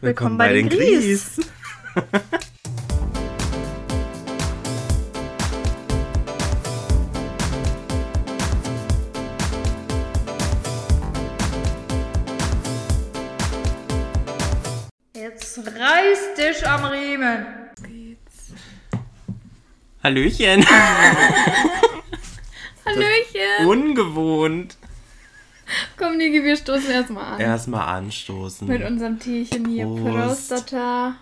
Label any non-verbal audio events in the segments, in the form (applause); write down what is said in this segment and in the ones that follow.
Willkommen bei den Gries. Jetzt reiß dich am Riemen. Hallöchen. (laughs) Hallöchen. Ungewohnt. (laughs) Komm, Niki, wir stoßen erstmal an. Erstmal anstoßen. Mit unserem Teechen hier. Prost. Prostata.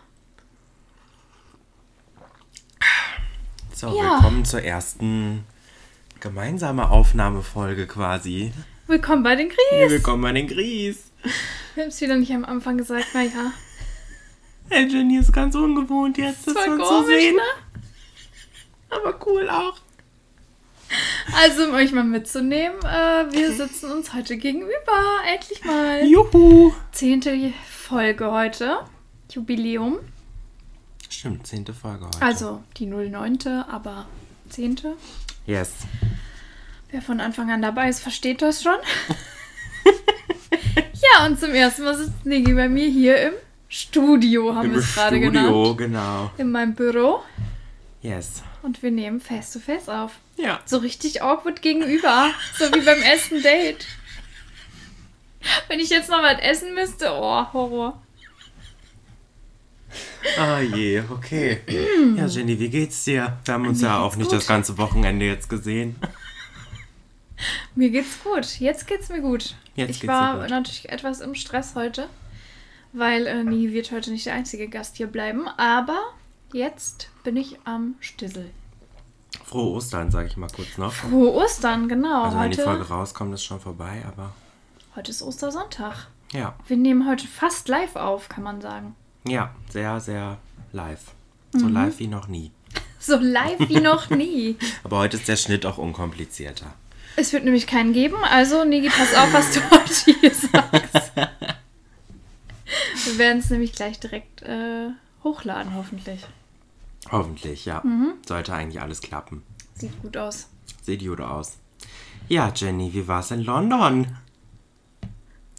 So, Ja. willkommen zur ersten gemeinsamen Aufnahmefolge quasi. Willkommen bei den Gries. Willkommen bei den Gries. Wir haben es wieder nicht am Anfang gesagt, naja. Hey Jenny ist ganz ungewohnt jetzt, das Das war so zu komisch, sehen. ne? Aber cool auch. Also, um euch mal mitzunehmen, äh, wir sitzen uns heute gegenüber. Endlich mal. Juhu. Zehnte Folge heute. Jubiläum. Stimmt, zehnte Folge heute. Also die 09. aber zehnte. Yes. Wer von Anfang an dabei ist, versteht das schon. (laughs) ja, und zum ersten Mal sitzt Niki bei mir hier im Studio, haben wir Im es gerade Studio, genannt. genau. In meinem Büro. Yes. Und wir nehmen face to face auf. Ja. So richtig awkward gegenüber. So wie beim ersten Date. Wenn ich jetzt noch was essen müsste, oh, Horror. Ah je, okay. Ja, Jenny, wie geht's dir? Wir haben uns Mir ja auch nicht gut. das ganze Wochenende jetzt gesehen. Mir geht's gut. Jetzt geht's mir gut. Jetzt ich war gut. natürlich etwas im Stress heute, weil äh, Nie wird heute nicht der einzige Gast hier bleiben. Aber jetzt bin ich am Stissel. Frohe Ostern, sage ich mal kurz noch. Frohe Ostern, genau. Also wenn die Folge rauskommt, ist schon vorbei, aber heute ist Ostersonntag. ja. Wir nehmen heute fast live auf, kann man sagen. Ja, sehr, sehr live. So Mhm. live wie noch nie. (laughs) So live wie noch nie. (laughs) Aber heute ist der Schnitt auch unkomplizierter. Es wird nämlich keinen geben, also Nigi, pass auf, was du (laughs) heute hier sagst. Wir werden es nämlich gleich direkt äh, hochladen, hoffentlich. Hoffentlich, ja. Mhm. Sollte eigentlich alles klappen. Sieht gut aus. Sieht gut aus. Ja, Jenny, wie war's in London?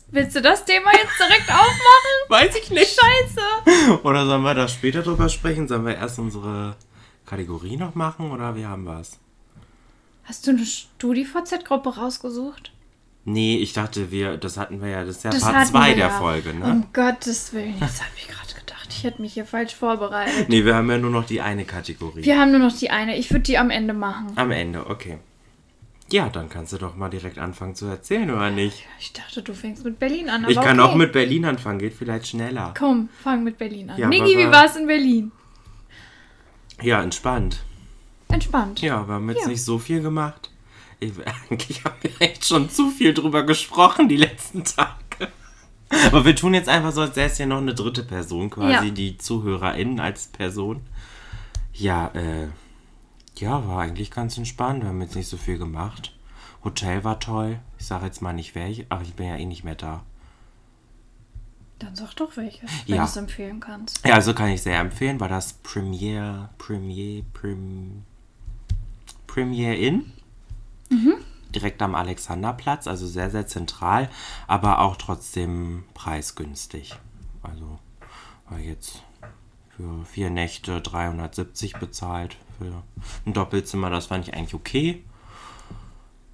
Willst du das Thema jetzt direkt aufmachen? (laughs) Weiß ich nicht. Scheiße! Oder sollen wir da später drüber sprechen? Sollen wir erst unsere Kategorie noch machen oder wie haben wir's? Hast du eine StudiVZ-Gruppe rausgesucht? Nee, ich dachte, wir, das hatten wir ja, das ist ja Das Part hatten 2 wir der ja. Folge, ne? Um Gottes Willen, jetzt habe ich gerade gedacht, ich hätte mich hier falsch vorbereitet. Nee, wir haben ja nur noch die eine Kategorie. Wir haben nur noch die eine. Ich würde die am Ende machen. Am Ende, okay. Ja, dann kannst du doch mal direkt anfangen zu erzählen, oder nicht? Ich dachte, du fängst mit Berlin an. Ich kann okay. auch mit Berlin anfangen, geht vielleicht schneller. Komm, fang mit Berlin an. Ja, Niki, wie war es in Berlin? Ja, entspannt. Entspannt. Ja, wir haben jetzt Ja. nicht so viel gemacht. Ich, (laughs) eigentlich haben wir echt schon zu viel drüber gesprochen die letzten Tage. (laughs) Aber wir tun jetzt einfach so, als wäre es ja noch eine dritte Person quasi, Ja. die ZuhörerInnen als Person. Ja, äh, ja, war eigentlich ganz entspannt. Wir haben jetzt nicht so viel gemacht. Hotel war toll. Ich sage jetzt mal nicht welch, aber ich bin ja eh nicht mehr da. Dann sag doch welches, wenn Ja. du es empfehlen kannst. Ja, also kann ich sehr empfehlen, war das Premiere, Premiere, Prim, Premiere Inn. Direkt am Alexanderplatz, also sehr, sehr zentral, aber auch trotzdem preisgünstig. Also war jetzt für vier Nächte 370 bezahlt. Für ein Doppelzimmer, das fand ich eigentlich okay.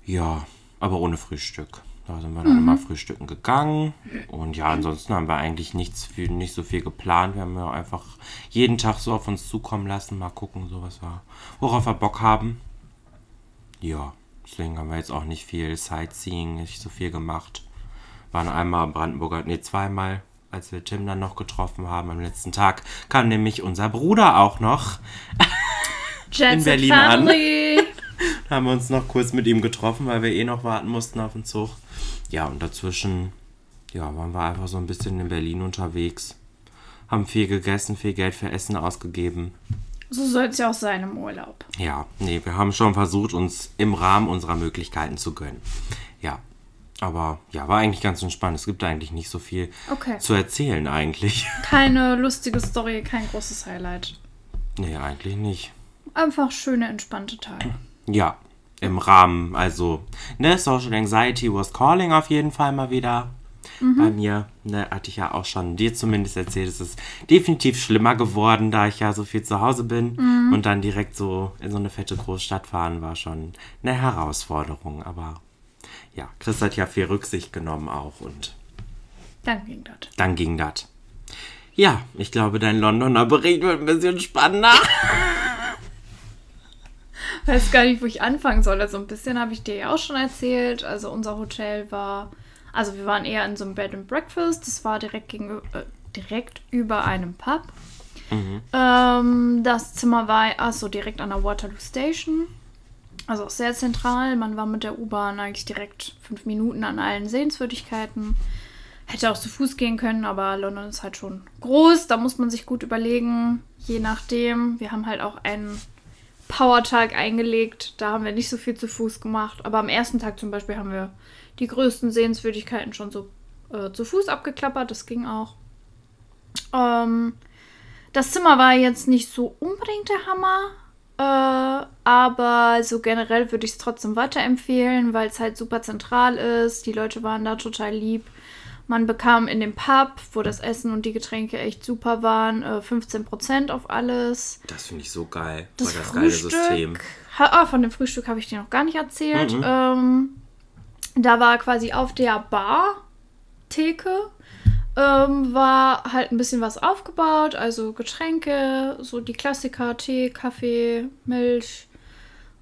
Ja, aber ohne Frühstück. Da sind wir dann immer frühstücken gegangen. Und ja, ansonsten haben wir eigentlich nichts viel, nicht so viel geplant. Wir haben ja einfach jeden Tag so auf uns zukommen lassen. Mal gucken, so was wir, worauf wir Bock haben. Ja, deswegen haben wir jetzt auch nicht viel Sightseeing, nicht so viel gemacht. Waren einmal am Brandenburger, nee, zweimal, als wir Tim dann noch getroffen haben. Am letzten Tag kam nämlich unser Bruder auch noch. (laughs) Jet Set Berlin an. Family. (laughs) haben wir uns noch kurz mit ihm getroffen, weil wir eh noch warten mussten auf den Zug. Ja, und dazwischen, ja, waren wir einfach so ein bisschen in Berlin unterwegs. Haben viel gegessen, viel Geld für Essen ausgegeben. So soll es ja auch sein im Urlaub. Ja, nee, wir haben schon versucht, uns im Rahmen unserer Möglichkeiten zu gönnen. Ja, aber ja, war eigentlich ganz entspannt. Es gibt eigentlich nicht so viel Okay. zu erzählen eigentlich. (laughs) Keine lustige Story, kein großes Highlight. nee, eigentlich nicht. Einfach schöne, entspannte Tage. Ja, im Rahmen, also, ne, Social Anxiety was calling auf jeden Fall mal wieder. Bei mir. Ne, hatte ich ja auch schon dir zumindest erzählt. Es ist definitiv schlimmer geworden, da ich ja so viel zu Hause bin. Und dann direkt so in so eine fette Großstadt fahren war schon eine Herausforderung. Aber ja, Chris hat ja viel Rücksicht genommen auch und Dann ging das. dann ging das. Ja, ich glaube, dein Londoner Bericht wird ein bisschen spannender. (laughs) weiß gar nicht, wo ich anfangen soll. Also ein bisschen habe ich dir ja auch schon erzählt. Also unser Hotel war, also wir waren eher in so einem Bed and Breakfast. Das war direkt gegenüber, äh, direkt über einem Pub. Ähm, das Zimmer war also direkt an der Waterloo Station. Also auch sehr zentral. Man war mit der U-Bahn eigentlich direkt fünf Minuten an allen Sehenswürdigkeiten. Hätte auch zu Fuß gehen können, aber London ist halt schon groß. Da muss man sich gut überlegen, je nachdem. Wir haben halt auch einen Powertag eingelegt. Da haben wir nicht so viel zu Fuß gemacht. Aber am ersten Tag zum Beispiel haben wir die größten Sehenswürdigkeiten schon so äh, zu Fuß abgeklappert. Das ging auch. Ähm, das Zimmer war jetzt nicht so unbedingt der Hammer. Äh, aber so generell würde ich es trotzdem weiterempfehlen, weil es halt super zentral ist. Die Leute waren da total lieb. Man bekam in dem Pub, wo das Essen und die Getränke echt super waren, äh, 15% auf alles. Das finde ich so geil. Das, voll das geile Frühstück. System. Ha, ah, von dem Frühstück habe ich dir noch gar nicht erzählt. Mhm. Ähm, da war quasi auf der Bar Theke ähm, war halt ein bisschen was aufgebaut, also Getränke, so die Klassiker, Tee, Kaffee, Milch,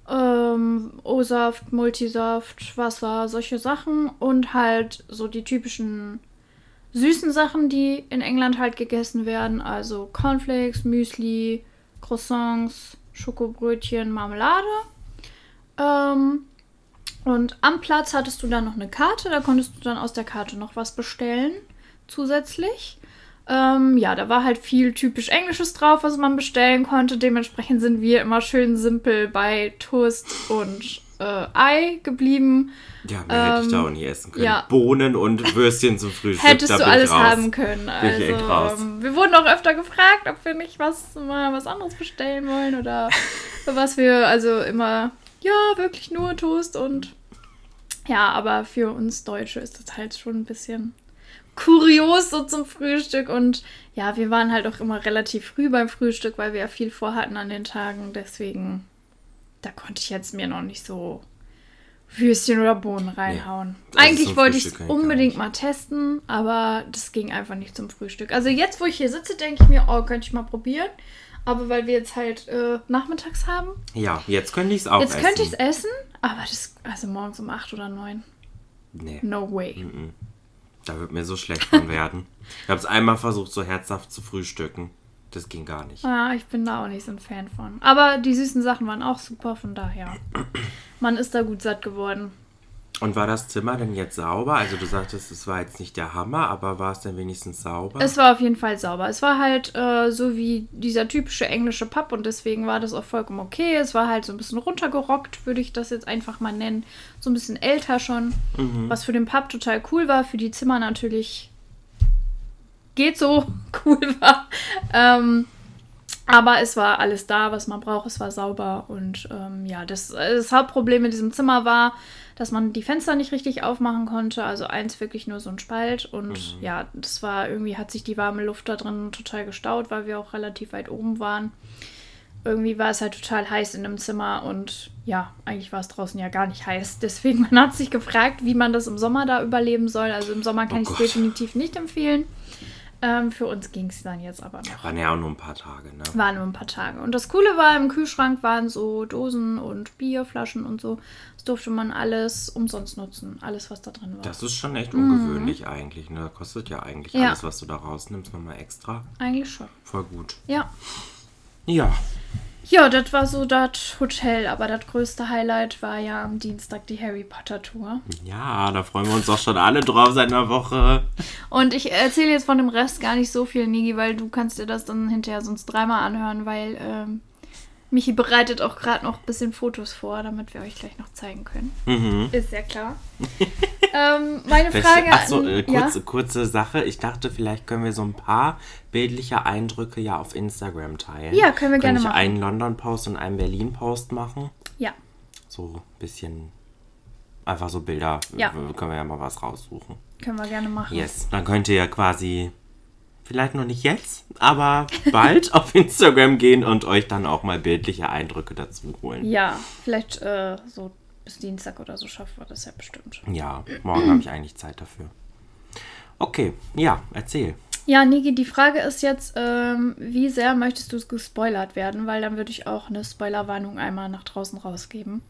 ähm, O-Saft, Multisaft, Wasser, solche Sachen und halt so die typischen süßen Sachen, die in England halt gegessen werden, also Cornflakes, Müsli, Croissants, Schokobrötchen, Marmelade. Ähm, und am Platz hattest du dann noch eine Karte, da konntest du dann aus der Karte noch was bestellen zusätzlich. Ähm, ja, da war halt viel typisch Englisches drauf, was man bestellen konnte. Dementsprechend sind wir immer schön simpel bei Toast und äh, Ei geblieben. Ja, mehr hätte ich da Ähm, auch nie essen können. ja. Bohnen und Würstchen zum (laughs) Frühstück. Hättest du alles raus. haben können. Bin ich echt Also, ähm, wir wurden auch öfter gefragt, ob wir nicht was mal was anderes bestellen wollen oder (laughs) was wir also immer ja wirklich nur Toast und ja, aber für uns Deutsche ist das halt schon ein bisschen kurios so zum Frühstück und ja, wir waren halt auch immer relativ früh beim Frühstück, weil wir ja viel vorhatten an den Tagen, deswegen da konnte ich jetzt mir noch nicht so Würstchen oder Bohnen reinhauen. also Eigentlich wollte ich es unbedingt mal testen, aber das ging einfach nicht zum Frühstück. Also jetzt, wo ich hier sitze, denke ich mir, oh, könnte ich mal probieren. Aber weil wir jetzt halt äh, nachmittags haben, Ja, jetzt könnte ich es auch jetzt essen. könnte ich es essen, aber das, also morgens um 8 oder 9. Nee, No way. Mhm. da wird mir so schlecht von werden. Ich habe es einmal versucht, so herzhaft zu frühstücken. Das ging gar nicht. Ja, ich bin da auch nicht so ein Fan von. Aber die süßen Sachen waren auch super, von daher. Man ist da gut satt geworden. Und war das Zimmer denn jetzt sauber? Also du sagtest, es war jetzt nicht der Hammer, aber war es denn wenigstens sauber? Es war auf jeden Fall sauber. Es war halt äh, so wie dieser typische englische Pub und deswegen war das auch vollkommen okay. Es war halt so ein bisschen runtergerockt, würde ich das jetzt einfach mal nennen. So ein bisschen älter schon. Was für den Pub total cool war, für die Zimmer natürlich geht so (laughs) cool war. Ähm, aber es war alles da, was man braucht. Es war sauber. Und ähm, ja, das, das Hauptproblem in diesem Zimmer war, dass man die Fenster nicht richtig aufmachen konnte. Also eins wirklich nur so ein Spalt. Und ja, das war irgendwie, hat sich die warme Luft da drin total gestaut, weil wir auch relativ weit oben waren. Irgendwie war es halt total heiß in dem Zimmer und ja, eigentlich war es draußen ja gar nicht heiß. (laughs) Deswegen, man hat sich gefragt, wie man das im Sommer da überleben soll. Also im Sommer kann Oh ich es definitiv nicht empfehlen. Ähm, für uns ging es dann jetzt aber noch. Waren ja auch nur ein paar Tage, ne? War nur ein paar Tage. Und das Coole war, im Kühlschrank waren so Dosen und Bierflaschen und so. Das durfte man alles umsonst nutzen. Alles, was da drin war. Das ist schon echt ungewöhnlich eigentlich. Ne? Kostet ja eigentlich Mhm. Ja. alles, was du da rausnimmst, nochmal extra. Eigentlich schon. Voll gut. Ja. Ja, Ja, das war so das Hotel. Aber das größte Highlight war ja am Dienstag die Harry Potter Tour. ja, da freuen wir uns doch schon alle drauf seit einer Woche. Und ich erzähle jetzt von dem Rest gar nicht so viel, Nigi, weil du kannst dir das dann hinterher sonst dreimal anhören, weil ähm, Michi bereitet auch gerade noch ein bisschen Fotos vor, damit wir euch gleich noch zeigen können. Mhm. Ist ja klar. (laughs) ähm, meine Frage Achso, an- äh, ja? kurze, kurze Sache. Ich dachte, vielleicht können wir so ein paar bildliche Eindrücke ja auf Instagram teilen. Ja, können wir gerne ich machen. einen London-Post und einen Berlin-Post machen. Ja. So ein bisschen einfach so Bilder. Ja. Können wir ja mal was raussuchen. Können wir gerne machen. Yes. Dann könnt ihr ja quasi, vielleicht noch nicht jetzt, aber bald (laughs) auf Instagram gehen und euch dann auch mal bildliche Eindrücke dazu holen. Ja, vielleicht äh, so bis Dienstag oder so schaffen wir das ja bestimmt. Ja, morgen habe ich eigentlich Zeit dafür. Okay, ja, erzähl. Ja, Niki, die Frage ist jetzt, ähm, wie sehr möchtest du gespoilert werden? Weil dann würde ich auch eine Spoilerwarnung einmal nach draußen rausgeben.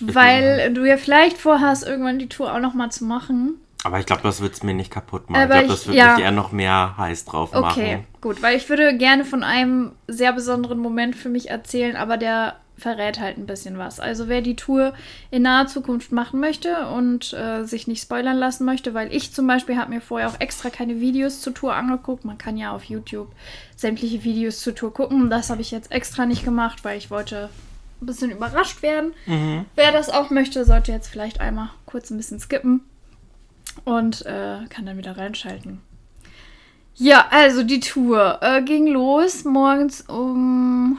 Weil du ja vielleicht vorhast, irgendwann die Tour auch nochmal zu machen. Aber ich glaube, das wird es mir nicht kaputt machen. Aber ich glaube, das wird ja. mich eher noch mehr heiß drauf Okay, machen. gut, weil ich würde gerne von einem sehr besonderen Moment für mich erzählen, aber der verrät halt ein bisschen was. Also wer die Tour in naher Zukunft machen möchte und äh, sich nicht spoilern lassen möchte, weil ich zum Beispiel habe mir vorher auch extra keine Videos zur Tour angeguckt. Man kann ja auf YouTube sämtliche Videos zur Tour gucken. Das habe ich jetzt extra nicht gemacht, weil ich wollte ein bisschen überrascht werden. Wer das auch möchte, sollte jetzt vielleicht einmal kurz ein bisschen skippen und äh, kann dann wieder reinschalten. Ja, also die Tour äh, ging los morgens um.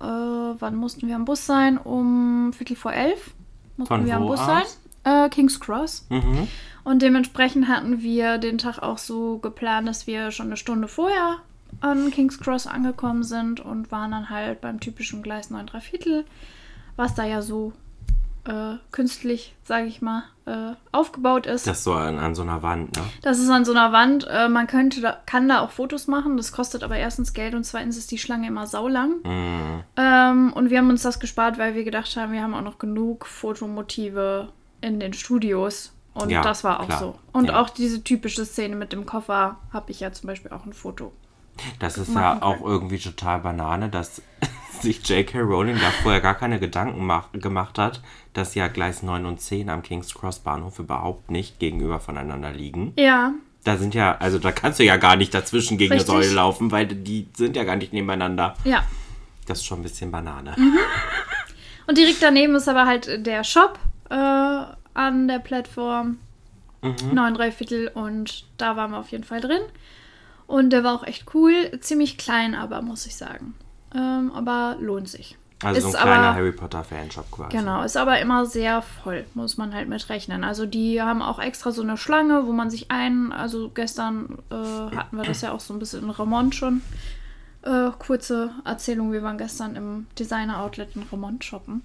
Äh, wann mussten wir am Bus sein? Um Viertel vor elf mussten Von wir am Bus sein. Äh, King's Cross. Mhm. Und dementsprechend hatten wir den Tag auch so geplant, dass wir schon eine Stunde vorher an King's Cross angekommen sind und waren dann halt beim typischen Gleis 9 3 Viertel, was da ja so äh, künstlich, sage ich mal, äh, aufgebaut ist. Das so an, an so einer Wand, ne? Das ist an so einer Wand. Äh, man könnte da, kann da auch Fotos machen. Das kostet aber erstens Geld und zweitens ist die Schlange immer saulang. Mhm. Ähm, und wir haben uns das gespart, weil wir gedacht haben, wir haben auch noch genug Fotomotive in den Studios. Und Ja, das war auch klar. so. Und Ja. auch diese typische Szene mit dem Koffer habe ich ja zum Beispiel auch ein Foto. Das ist ja auch können. irgendwie total Banane, dass (laughs) sich J.K. Rowling da vorher gar keine Gedanken mach, gemacht hat, dass ja Gleis 9 und 10 am King's Cross Bahnhof überhaupt nicht gegenüber voneinander liegen. Ja, Da sind ja, also da kannst du ja gar nicht dazwischen gegen Richtig. eine Säule laufen, weil die sind ja gar nicht nebeneinander. ja. Das ist schon ein bisschen Banane. Mhm. Und direkt daneben ist aber halt der Shop äh, an der Plattform. Mhm. 9 3 Viertel und da waren wir auf jeden Fall drin. Und der war auch echt cool. Ziemlich klein, aber muss ich sagen. Ähm, aber lohnt sich. Also so ein kleiner aber- Harry Potter Fanshop quasi. Genau, ist aber immer sehr voll, muss man halt mit rechnen. Also die haben auch extra so eine Schlange, wo man sich ein, also gestern äh, hatten wir das ja auch so ein bisschen in Remont schon. Äh, kurze Erzählung, wir waren gestern im Designer-Outlet in Remont shoppen.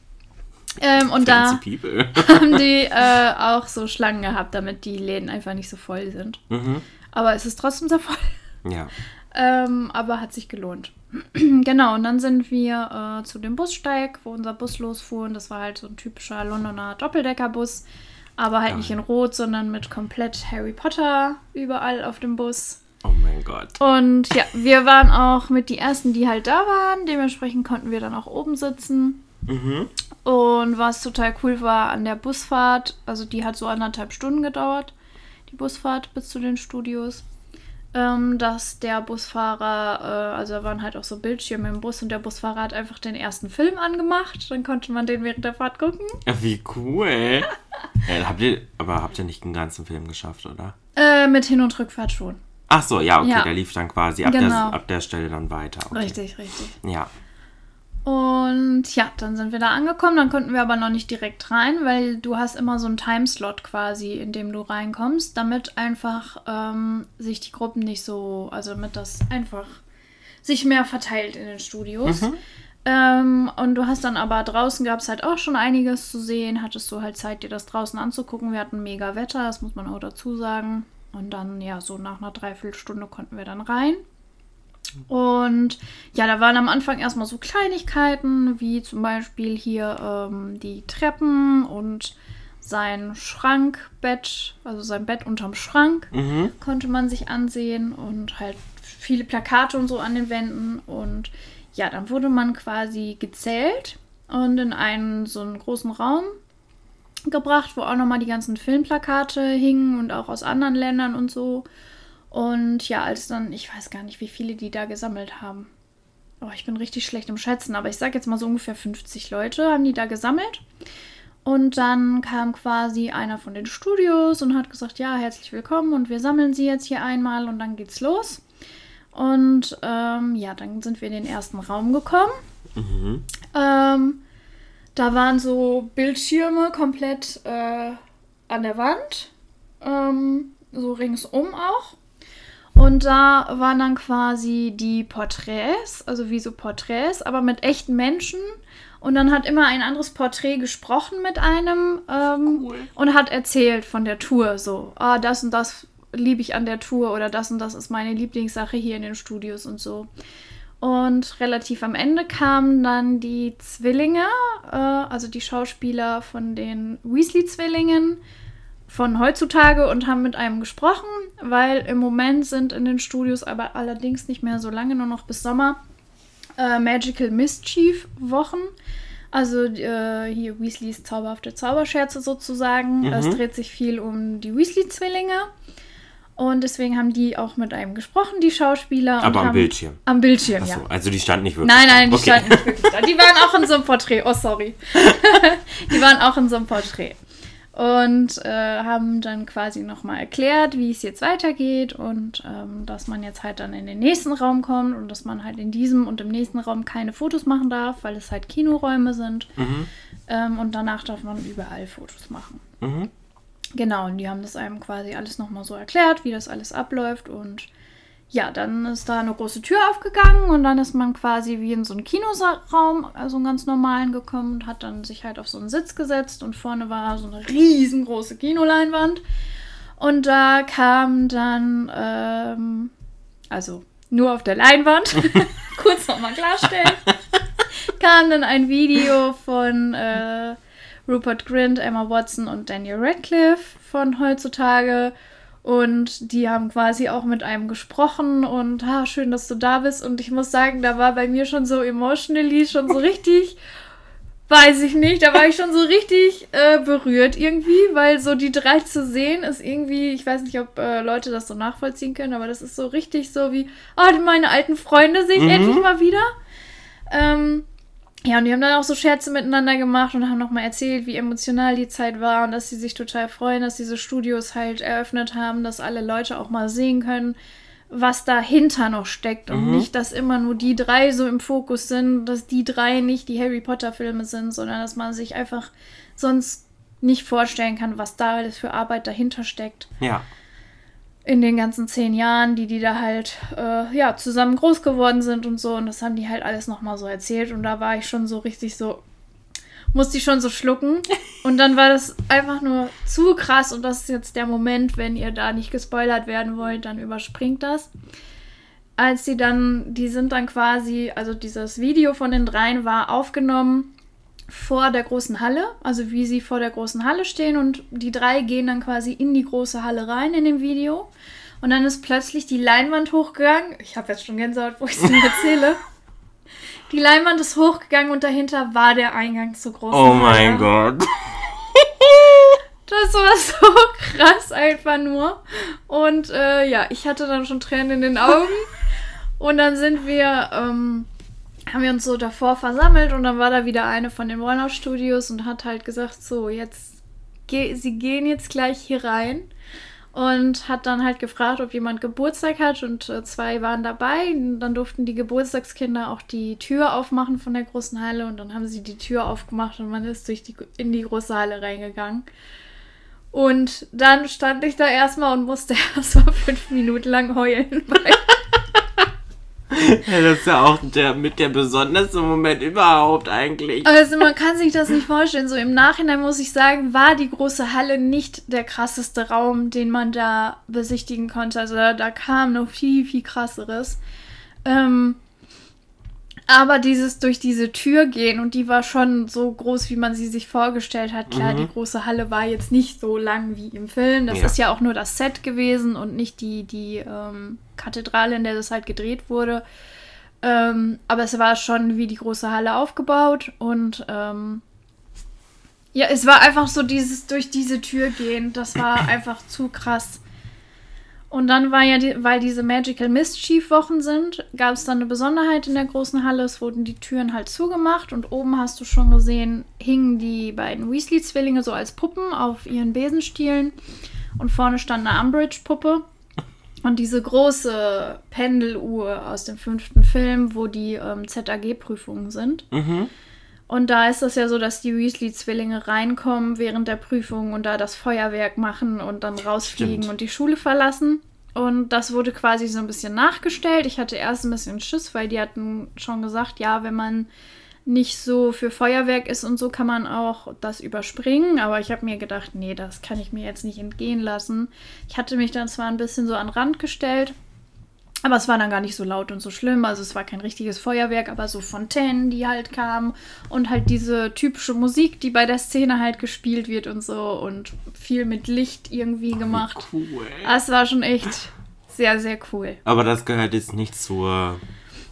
Ähm, und Fancy da (laughs) haben die äh, auch so Schlangen gehabt, damit die Läden einfach nicht so voll sind. mhm. Aber es ist trotzdem sehr voll. Ja. Ähm, aber hat sich gelohnt. (clears throat) genau, und dann sind wir äh, zu dem Bussteig, wo unser Bus losfuhr. Und das war halt so ein typischer Londoner Doppeldeckerbus. Aber halt Geil. nicht in Rot, sondern mit komplett Harry Potter überall auf dem Bus. Oh mein Gott. Und ja, wir waren auch mit die Ersten, die halt da waren. Dementsprechend konnten wir dann auch oben sitzen. Mhm. Und was total cool war an der Busfahrt, also die hat so anderthalb Stunden gedauert, die Busfahrt bis zu den Studios, ähm, dass der Busfahrer, äh, also da waren halt auch so Bildschirme im Bus und der Busfahrer hat einfach den ersten Film angemacht, dann konnte man den während der Fahrt gucken. Wie cool. ja, (laughs) habt ihr, aber habt ihr nicht den ganzen Film geschafft, oder? Äh, mit Hin- und Rückfahrt schon. Ach so, ja, okay, Ja. der lief dann quasi ab, Genau. der, ab der Stelle dann weiter. Okay. Richtig, richtig. Ja. Und ja, dann sind wir da angekommen, dann konnten wir aber noch nicht direkt rein, weil du hast immer so einen Timeslot quasi, in dem du reinkommst, damit einfach ähm, sich die Gruppen nicht so, also damit das einfach sich mehr verteilt in den Studios. Ähm, und du hast dann aber draußen gab es halt auch schon einiges zu sehen, hattest du halt Zeit, dir das draußen anzugucken. Wir hatten mega Wetter, das muss man auch dazu sagen. Und dann, ja, so nach einer Dreiviertelstunde konnten wir dann rein. Und ja, da waren am Anfang erstmal so Kleinigkeiten, wie zum Beispiel hier ähm, die Treppen und sein Schrankbett, also sein Bett unterm Schrank, Mhm. konnte man sich ansehen und halt viele Plakate und so an den Wänden. Und ja, dann wurde man quasi gezählt und in einen so einen großen Raum gebracht, wo auch nochmal die ganzen Filmplakate hingen und auch aus anderen Ländern und so. Und ja, als dann, ich weiß gar nicht, wie viele die da gesammelt haben. Oh, ich bin richtig schlecht im Schätzen, aber ich sag jetzt mal so ungefähr 50 Leute haben die da gesammelt. Und dann kam quasi einer von den Studios und hat gesagt, ja, herzlich willkommen und wir sammeln sie jetzt hier einmal und dann geht's los. Und ähm, ja, dann sind wir in den ersten Raum gekommen. Mhm. Ähm, Da waren so Bildschirme komplett äh, an der Wand, ähm, so ringsum auch. Und da waren dann quasi die Porträts, also wie so Porträts, aber mit echten Menschen. Und dann hat immer ein anderes Porträt gesprochen mit einem ähm, Cool. und hat erzählt von der Tour. So, ah, das und das liebe ich an der Tour oder das und das ist meine Lieblingssache hier in den Studios und so. Und relativ am Ende kamen dann die Zwillinge, äh, also die Schauspieler von den Weasley-Zwillingen von heutzutage und haben mit einem gesprochen, weil im Moment sind in den Studios aber allerdings nicht mehr so lange, nur noch bis Sommer, äh, Magical Mischief Wochen. Also äh, hier Weasleys zauberhafte Zauberscherze sozusagen. Es dreht sich viel um die Weasley-Zwillinge. Und deswegen haben die auch mit einem gesprochen, die Schauspieler. Aber am Bildschirm. Am Bildschirm, Achso, ja. also die standen nicht wirklich Nein, nein, die standen nicht wirklich da. Die waren auch in so einem Porträt. Oh, sorry. (laughs) (laughs) die waren auch in so einem Porträt. Und äh, haben dann quasi nochmal erklärt, wie es jetzt weitergeht und ähm, dass man jetzt halt dann in den nächsten Raum kommt und dass man halt in diesem und im nächsten Raum keine Fotos machen darf, weil es halt Kinoräume sind. Ähm, und danach darf man überall Fotos machen. Mhm. Genau, und die haben das einem quasi alles nochmal so erklärt, wie das alles abläuft. Und ja, dann ist da eine große Tür aufgegangen und dann ist man quasi wie in so einen Kinosraum, also einen ganz normalen gekommen und hat dann sich halt auf so einen Sitz gesetzt und vorne war so eine riesengroße Kinoleinwand. Und da kam dann, ähm, also nur auf der Leinwand, (laughs) kurz nochmal klarstellen, (laughs) kam dann ein Video von äh, Rupert Grint, Emma Watson und Daniel Radcliffe von heutzutage. Und die haben quasi auch mit einem gesprochen und ah, schön, dass du da bist. Und ich muss sagen, da war bei mir schon so emotionally, schon so richtig, (laughs) weiß ich nicht, da war ich schon so richtig äh, berührt irgendwie, weil so die drei zu sehen ist irgendwie, ich weiß nicht, ob äh, Leute das so nachvollziehen können, aber das ist so richtig so wie, oh, meine alten Freunde sehe ich Mhm. endlich mal wieder. Ähm, ja, und die haben dann auch so Scherze miteinander gemacht und haben nochmal erzählt, wie emotional die Zeit war und dass sie sich total freuen, dass diese Studios halt eröffnet haben, dass alle Leute auch mal sehen können, was dahinter noch steckt und nicht, dass immer nur die drei so im Fokus sind, dass die drei nicht die Harry Potter Filme sind, sondern dass man sich einfach sonst nicht vorstellen kann, was da alles für Arbeit dahinter steckt Ja. In den ganzen zehn Jahren, die die da halt äh, ja zusammen groß geworden sind und so. Und das haben die halt alles noch mal so erzählt. Und da war ich schon so richtig so musste ich schon so schlucken. (laughs) Und dann war das einfach nur zu krass. Und das ist jetzt der Moment, wenn ihr da nicht gespoilert werden wollt, dann überspringt das. Als sie dann, die sind dann quasi, also dieses Video von den dreien war aufgenommen vor der großen Halle, also wie sie vor der großen Halle stehen und die drei gehen dann quasi in die große Halle rein in dem Video. Und dann ist plötzlich die Leinwand hochgegangen. Ich habe jetzt schon Gänsehaut, wo ich es (laughs) dir erzähle. Die Leinwand ist hochgegangen und dahinter war der Eingang zur großen Oh Halle. mein Gott. (laughs) Das war so krass einfach nur. Und äh, ja, ich hatte dann schon Tränen in den Augen. Und dann sind wir, ähm, haben wir uns so davor versammelt und dann war da wieder eine von den Warner Studios und hat halt gesagt, so, jetzt, ge sie gehen jetzt gleich hier rein. Und hat dann halt gefragt, ob jemand Geburtstag hat und äh, zwei waren dabei. Und dann durften die Geburtstagskinder auch die Tür aufmachen von der großen Halle und dann haben sie die Tür aufgemacht und man ist durch die, in die große Halle reingegangen. Und dann stand ich da erstmal und musste (laughs) erstmal fünf Minuten lang heulen. Weil Ja, das ist ja auch der mit der besonderste Moment überhaupt eigentlich. also man kann sich das nicht vorstellen. So im Nachhinein muss ich sagen, war die große Halle nicht der krasseste Raum, den man da besichtigen konnte. Also da, da kam noch viel, viel krasseres. Ähm, aber dieses durch diese Tür gehen und die war schon so groß, wie man sie sich vorgestellt hat. Klar, die große Halle war jetzt nicht so lang wie im Film. Das Ja. ist ja auch nur das Set gewesen und nicht die, die ähm, Kathedrale, in der das halt gedreht wurde. Ähm, aber es war schon wie die große Halle aufgebaut und ähm, ja, es war einfach so dieses durch diese Tür gehen. Das war (clears throat) einfach zu krass. Und dann war ja, die, weil diese Magical Mischief Wochen sind, gab es dann eine Besonderheit in der großen Halle. Es wurden die Türen halt zugemacht und oben hast du schon gesehen, hingen die beiden Weasley-Zwillinge so als Puppen auf ihren Besenstielen und vorne stand eine Umbridge-Puppe. Und diese große Pendeluhr aus dem fünften Film, wo die ähm, ZAG-Prüfungen sind. Mhm. Und da ist es ja so, dass die Weasley-Zwillinge reinkommen während der Prüfung und da das Feuerwerk machen und dann rausfliegen Stimmt. und die Schule verlassen. Und das wurde quasi so ein bisschen nachgestellt. Ich hatte erst ein bisschen Schiss, weil die hatten schon gesagt, ja, wenn man nicht so für Feuerwerk ist und so, kann man auch das überspringen. Aber ich habe mir gedacht, nee, das kann ich mir jetzt nicht entgehen lassen. Ich hatte mich dann zwar ein bisschen so an den Rand gestellt, aber es war dann gar nicht so laut und so schlimm. Also es war kein richtiges Feuerwerk, aber so Fontänen, die halt kamen und halt diese typische Musik, die bei der Szene halt gespielt wird und so und viel mit Licht irgendwie gemacht. Cool. Es war schon echt sehr, sehr cool. Aber das gehört jetzt nicht zur.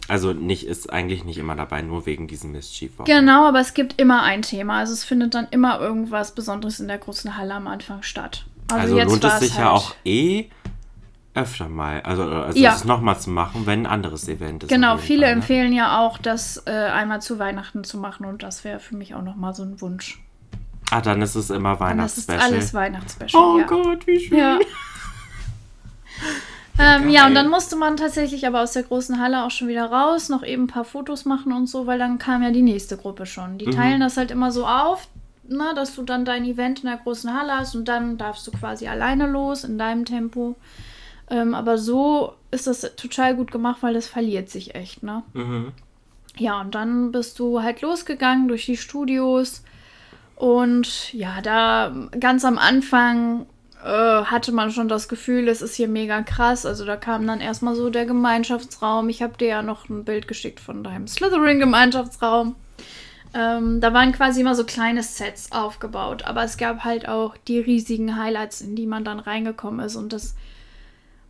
Also nicht ist eigentlich nicht immer dabei, nur wegen diesem Mischief. Genau, aber es gibt immer ein Thema. Also es findet dann immer irgendwas Besonderes in der großen Halle am Anfang statt. Also lohnt war es sich ja halt- auch eh öfter mal, also, also Ja. es nochmal zu machen, wenn ein anderes Event ist. Genau, viele Fall, ne? empfehlen ja auch, das äh, einmal zu Weihnachten zu machen und das wäre für mich auch nochmal so ein Wunsch. Ah, dann ist es immer Und das ist Weihnachtsspecial. alles Weihnachtsspecial. Oh ja. Gott, wie schön. Ja. (laughs) ähm, ja, und dann musste man tatsächlich aber aus der großen Halle auch schon wieder raus, noch eben ein paar Fotos machen und so, weil dann kam ja die nächste Gruppe schon. Mhm. Die teilen das halt immer so auf, ne, dass du dann dein Event in der großen Halle hast und dann darfst du quasi alleine los in deinem Tempo. Ähm, aber so ist das total gut gemacht, weil das verliert sich echt, ne? Mhm. Ja, und dann bist du halt losgegangen durch die Studios. Und ja, da ganz am Anfang äh, hatte man schon das Gefühl, es ist hier mega krass. Also da kam dann erstmal so der Gemeinschaftsraum. Ich habe dir ja noch ein Bild geschickt von deinem Slytherin-Gemeinschaftsraum. Ähm, da waren quasi immer so kleine Sets aufgebaut. Aber es gab halt auch die riesigen Highlights, in die man dann reingekommen ist. Und das,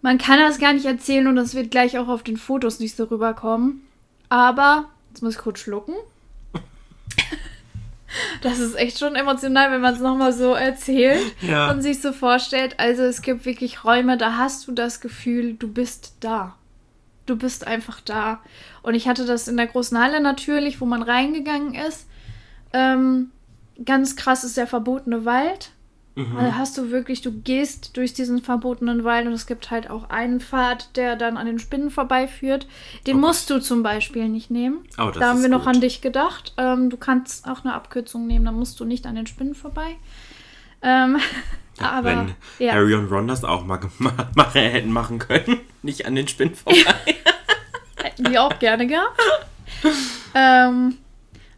man kann das gar nicht erzählen und das wird gleich auch auf den Fotos nicht so rüberkommen. Aber, jetzt muss ich kurz schlucken. (laughs) Das ist echt schon emotional, wenn man es nochmal so erzählt Ja. und sich so vorstellt. Also es gibt wirklich Räume, da hast du das Gefühl, du bist da. Du bist einfach da. Und ich hatte das in der großen Halle natürlich, wo man reingegangen ist. Ähm, ganz krass ist der verbotene Wald. Mhm. Also hast du wirklich, du gehst durch diesen verbotenen Wald und es gibt halt auch einen Pfad, der dann an den Spinnen vorbeiführt. Den Oh musst du zum Beispiel nicht nehmen. Oh, das da haben wir noch gut. an dich gedacht. Ähm, du kannst auch eine Abkürzung nehmen, dann musst du nicht an den Spinnen vorbei. Ähm, (laughs) aber Wenn ja. Harry und Ron das auch mal (laughs) gemacht hätten machen können, (laughs) nicht an den Spinnen vorbei. hätten die auch gerne gehabt. ähm,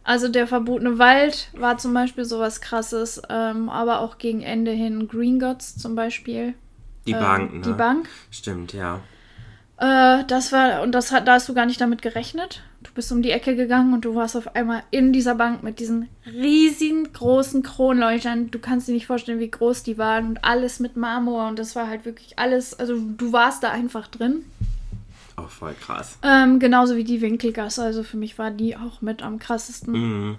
also der verbotene Wald war zum Beispiel sowas krasses, ähm, aber auch gegen Ende hin Green Gods zum Beispiel. Die Ähm, Bank, ne? Die Bank. Stimmt, ja. Äh, das war, und das hat, da hast du gar nicht damit gerechnet. Du bist um die Ecke gegangen und du warst auf einmal in dieser Bank mit diesen riesigen großen Kronleuchtern. Du kannst dir nicht vorstellen, wie groß die waren und alles mit Marmor und das war halt wirklich alles, also du warst da einfach drin. Oh, voll krass. Ähm, genauso wie die Winkelgasse, also für mich war die auch mit am krassesten. Mhm.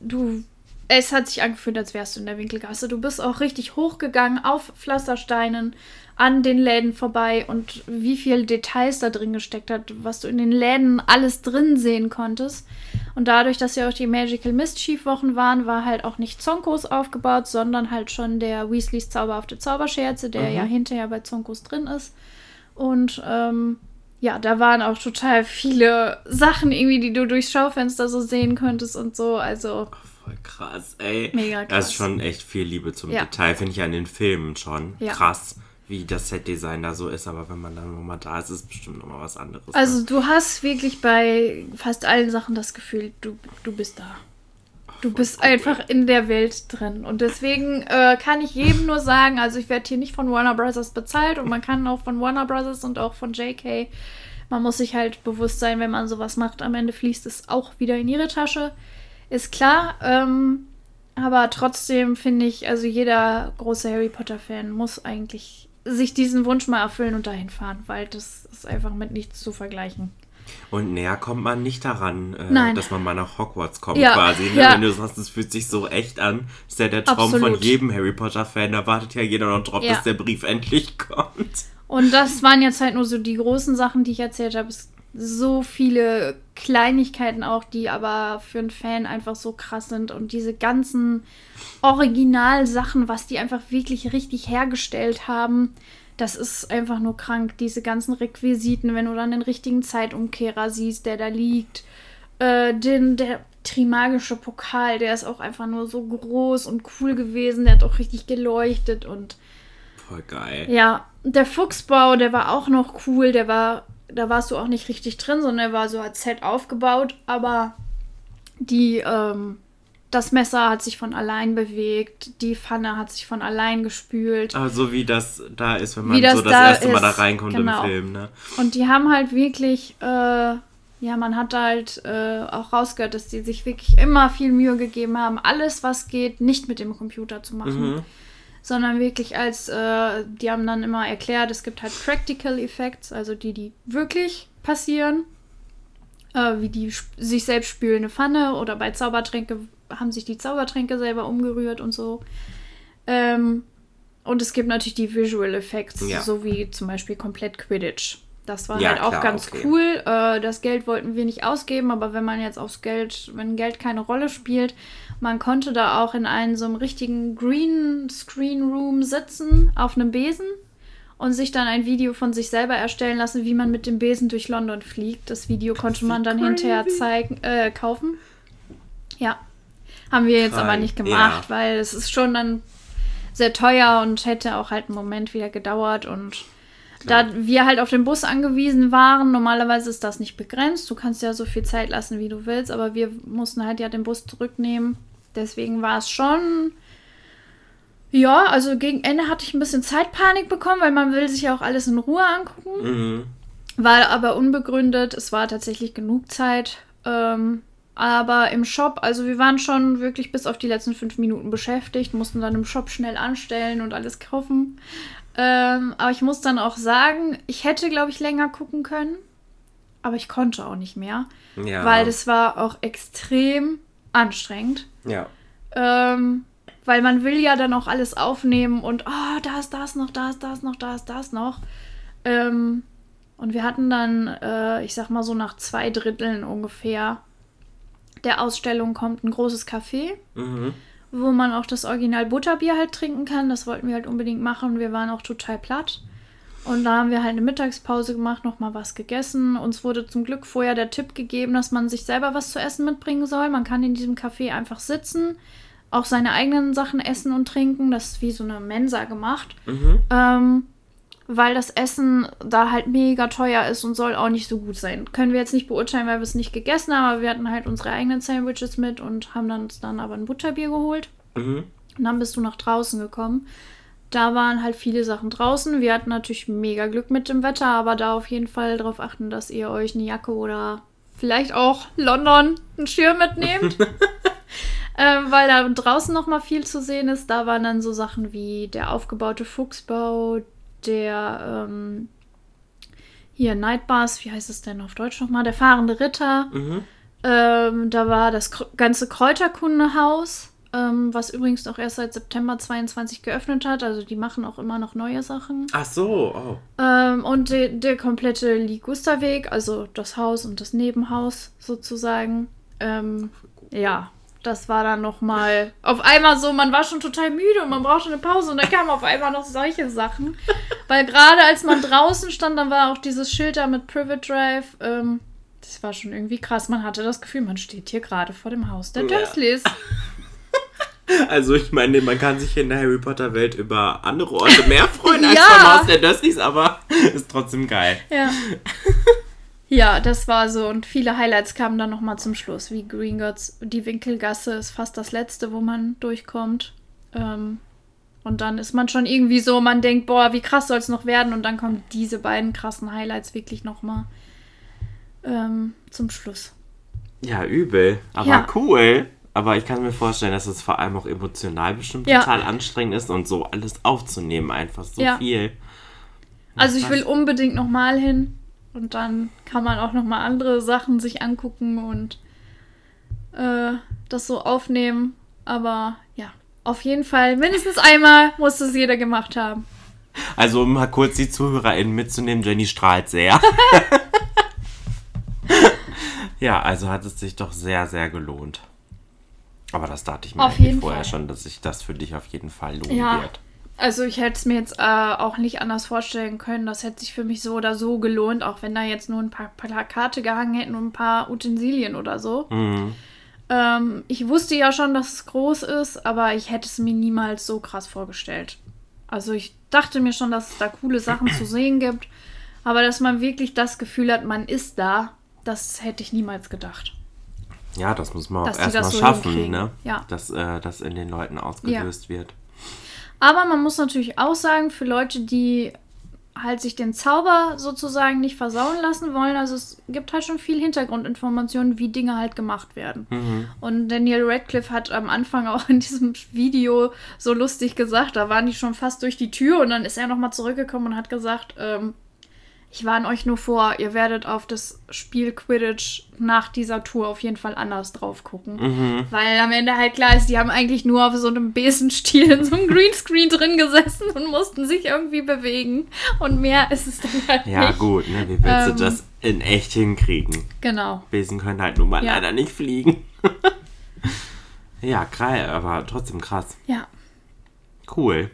Du, es hat sich angefühlt, als wärst du in der Winkelgasse. Du bist auch richtig hochgegangen auf Pflastersteinen an den Läden vorbei und wie viel Details da drin gesteckt hat, was du in den Läden alles drin sehen konntest. Und dadurch, dass ja auch die Magical Mischief Wochen waren, war halt auch nicht Zonkos aufgebaut, sondern halt schon der Weasleys zauberhafte Zauberscherze, der Mhm. ja hinterher bei Zonkos drin ist. Und ähm, ja, da waren auch total viele Sachen irgendwie, die du durchs Schaufenster so sehen könntest und so. Also Voll krass, ey. Mega Das ist krass. schon echt viel Liebe zum Ja. Detail, finde ich an den Filmen schon. Ja. Krass, wie das Setdesign da so ist, aber wenn man dann nochmal da ist, ist es bestimmt nochmal was anderes. Also ne? du hast wirklich bei fast allen Sachen das Gefühl, du, du bist da. Du bist einfach in der Welt drin. Und deswegen äh, kann ich jedem nur sagen, also ich werde hier nicht von Warner Brothers bezahlt und man kann auch von Warner Brothers und auch von JK, man muss sich halt bewusst sein, wenn man sowas macht, am Ende fließt es auch wieder in ihre Tasche. Ist klar, ähm, aber trotzdem finde ich, also jeder große Harry Potter-Fan muss eigentlich sich diesen Wunsch mal erfüllen und dahin fahren, weil das ist einfach mit nichts zu vergleichen. Und näher kommt man nicht daran, äh, dass man mal nach Hogwarts kommt Ja, quasi. Ne? ja. Wenn du sagst, es fühlt sich so echt an, ist ja der Traum Absolut. von jedem Harry Potter-Fan. Da wartet ja jeder noch drauf, Ja. dass der Brief endlich (laughs) kommt. Und das waren jetzt halt nur so die großen Sachen, die ich erzählt habe. Es so viele Kleinigkeiten auch, die aber für einen Fan einfach so krass sind. Und diese ganzen Originalsachen, was die einfach wirklich richtig hergestellt haben, das ist einfach nur krank. Diese ganzen Requisiten, wenn du dann den richtigen Zeitumkehrer siehst, der da liegt. Äh, den, der Trimagische Pokal, der ist auch einfach nur so groß und cool gewesen. Der hat auch richtig geleuchtet und. Voll geil. Ja, der Fuchsbau, der war auch noch cool. Der war, da warst du auch nicht richtig drin, sondern er war so als Set aufgebaut. Aber die, ähm, das Messer hat sich von allein bewegt, die Pfanne hat sich von allein gespült. Aber so wie das da ist, wenn man das so das da erste Mal ist, da reinkommt genau. im Film, ne? Und die haben halt wirklich, äh, ja, man hat halt äh, auch rausgehört, dass die sich wirklich immer viel Mühe gegeben haben, alles, was geht, nicht mit dem Computer zu machen. Mhm. Sondern wirklich als, äh, die haben dann immer erklärt, es gibt halt Practical Effects, also die, die wirklich passieren. Äh, wie die sich selbst spülende Pfanne oder bei Zaubertränke haben sich die Zaubertränke selber umgerührt und so. Ähm, und es gibt natürlich die Visual Effects, Ja. so wie zum Beispiel komplett Quidditch. Das war Ja, halt auch klar, ganz okay. cool. Äh, das Geld wollten wir nicht ausgeben, aber wenn man jetzt aufs Geld, wenn Geld keine Rolle spielt, man konnte da auch in einem so einem richtigen Green Screen Room sitzen, auf einem Besen und sich dann ein Video von sich selber erstellen lassen, wie man mit dem Besen durch London fliegt. Das Video konnte man dann hinterher zeigen, äh, kaufen. Ja. Haben wir jetzt aber Fein, nicht gemacht, ja. weil es ist schon dann sehr teuer und hätte auch halt einen Moment wieder gedauert und da wir halt auf den Bus angewiesen waren, normalerweise ist das nicht begrenzt. Du kannst ja so viel Zeit lassen, wie du willst, aber wir mussten halt ja den Bus zurücknehmen. Deswegen war es schon. Ja, also gegen Ende hatte ich ein bisschen Zeitpanik bekommen, weil man will sich ja auch alles in Ruhe angucken. Mhm. War aber unbegründet. Es war tatsächlich genug Zeit. Ähm, aber im Shop, also wir waren schon wirklich bis auf die letzten fünf Minuten beschäftigt, mussten dann im Shop schnell anstellen und alles kaufen. Ähm, aber ich muss dann auch sagen, ich hätte, glaube ich, länger gucken können. Aber ich konnte auch nicht mehr. Ja. Weil das war auch extrem anstrengend. Ja. Ähm, weil man will ja dann auch alles aufnehmen und oh, da ist das noch, da ist das noch, da ist das noch. Ähm, und wir hatten dann, äh, ich sag mal so nach zwei Dritteln ungefähr der Ausstellung kommt ein großes Café, Mhm. wo man auch das Original Butterbier halt trinken kann. Das wollten wir halt unbedingt machen. Wir waren auch total platt. Und da haben wir halt eine Mittagspause gemacht, nochmal was gegessen. Uns wurde zum Glück vorher der Tipp gegeben, dass man sich selber was zu essen mitbringen soll. Man kann in diesem Café einfach sitzen, auch seine eigenen Sachen essen und trinken. Das ist wie so eine Mensa gemacht. Mhm. Ähm, weil das Essen da halt mega teuer ist und soll auch nicht so gut sein. Können wir jetzt nicht beurteilen, weil wir es nicht gegessen haben, aber wir hatten halt unsere eigenen Sandwiches mit und haben dann uns dann aber ein Butterbier geholt. Mhm. Und dann bist du nach draußen gekommen. Da waren halt viele Sachen draußen. Wir hatten natürlich mega Glück mit dem Wetter, aber da auf jeden Fall darauf achten, dass ihr euch eine Jacke oder vielleicht auch London einen Schirm mitnehmt. (laughs) ähm, weil da draußen noch mal viel zu sehen ist. Da waren dann so Sachen wie der aufgebaute Fuchsbau, der ähm, hier Nightbus, wie heißt es denn auf Deutsch nochmal? Der fahrende Ritter. Mhm. Ähm, da war das ganze Kräuterkundehaus, ähm, was übrigens auch erst seit September 22 geöffnet hat. Also die machen auch immer noch neue Sachen. Ach so, oh. Ähm, und de der komplette Ligusterweg, also das Haus und das Nebenhaus sozusagen. Ähm, ja, das war dann noch mal auf einmal so, man war schon total müde und man brauchte eine Pause und dann kamen auf einmal noch solche Sachen. Weil gerade als man draußen stand, dann war auch dieses Schild da mit Private Drive. Ähm, das war schon irgendwie krass. Man hatte das Gefühl, man steht hier gerade vor dem Haus der Ja. Dursleys. (laughs) Also ich meine, man kann sich in der Harry Potter Welt über andere Orte mehr freuen als Ja. vom Haus der Dursleys, aber (laughs) ist trotzdem geil. Ja. (laughs) Ja, das war so. Und viele Highlights kamen dann nochmal zum Schluss, wie Gringotts. Die Winkelgasse ist fast das letzte, wo man durchkommt. Ähm, und dann ist man schon irgendwie so, man denkt, boah, wie krass soll es noch werden? Und dann kommen diese beiden krassen Highlights wirklich nochmal ähm, zum Schluss. Ja, übel, aber Ja. cool. Aber ich kann mir vorstellen, dass es vor allem auch emotional bestimmt Ja. total anstrengend ist und so alles aufzunehmen, einfach so Ja. viel. Also ich will unbedingt nochmal hin. Und dann kann man auch nochmal andere Sachen sich angucken und äh, das so aufnehmen. Aber ja, auf jeden Fall, mindestens einmal muss es jeder gemacht haben. Also um mal kurz die ZuhörerInnen mitzunehmen, Jenny strahlt sehr. (laughs) ja, also hat es sich doch sehr, sehr gelohnt. Aber das dachte ich mir vorher Fall. schon, dass sich das für dich auf jeden Fall lohnen Ja. wird. Also ich hätte es mir jetzt äh, auch nicht anders vorstellen können. Das hätte sich für mich so oder so gelohnt, auch wenn da jetzt nur ein paar Plakate gehangen hätten und ein paar Utensilien oder so. Mhm. Ähm, ich wusste ja schon, dass es groß ist, aber ich hätte es mir niemals so krass vorgestellt. Also ich dachte mir schon, dass es da coole Sachen zu (clears throat) sehen gibt, aber dass man wirklich das Gefühl hat, man ist da, das hätte ich niemals gedacht. Ja, das muss man auch Dass erstmal so schaffen, hinkriegen. ne? Ja. Dass äh, das in den Leuten ausgelöst wird. Aber man muss natürlich auch sagen, für Leute, die halt sich den Zauber sozusagen nicht versauen lassen wollen, also es gibt halt schon viel Hintergrundinformationen, wie Dinge halt gemacht werden. Und Daniel Radcliffe hat am Anfang auch in diesem Video so lustig gesagt, da waren die schon fast durch die Tür und dann ist er nochmal zurückgekommen und hat gesagt, ähm, ich warne euch nur vor, ihr werdet auf das Spiel Quidditch nach dieser Tour auf jeden Fall anders drauf gucken. Weil am Ende halt klar ist, die haben eigentlich nur auf so einem Besenstiel in so einem (laughs) Greenscreen drin gesessen und mussten sich irgendwie bewegen. Und mehr ist es dann halt Ja, nicht. gut, ne? Wie willst Ähm, du das in echt hinkriegen? Genau. Besen können halt nun mal Ja. leider nicht fliegen. (laughs) ja, geil, aber trotzdem krass. Ja, Cool.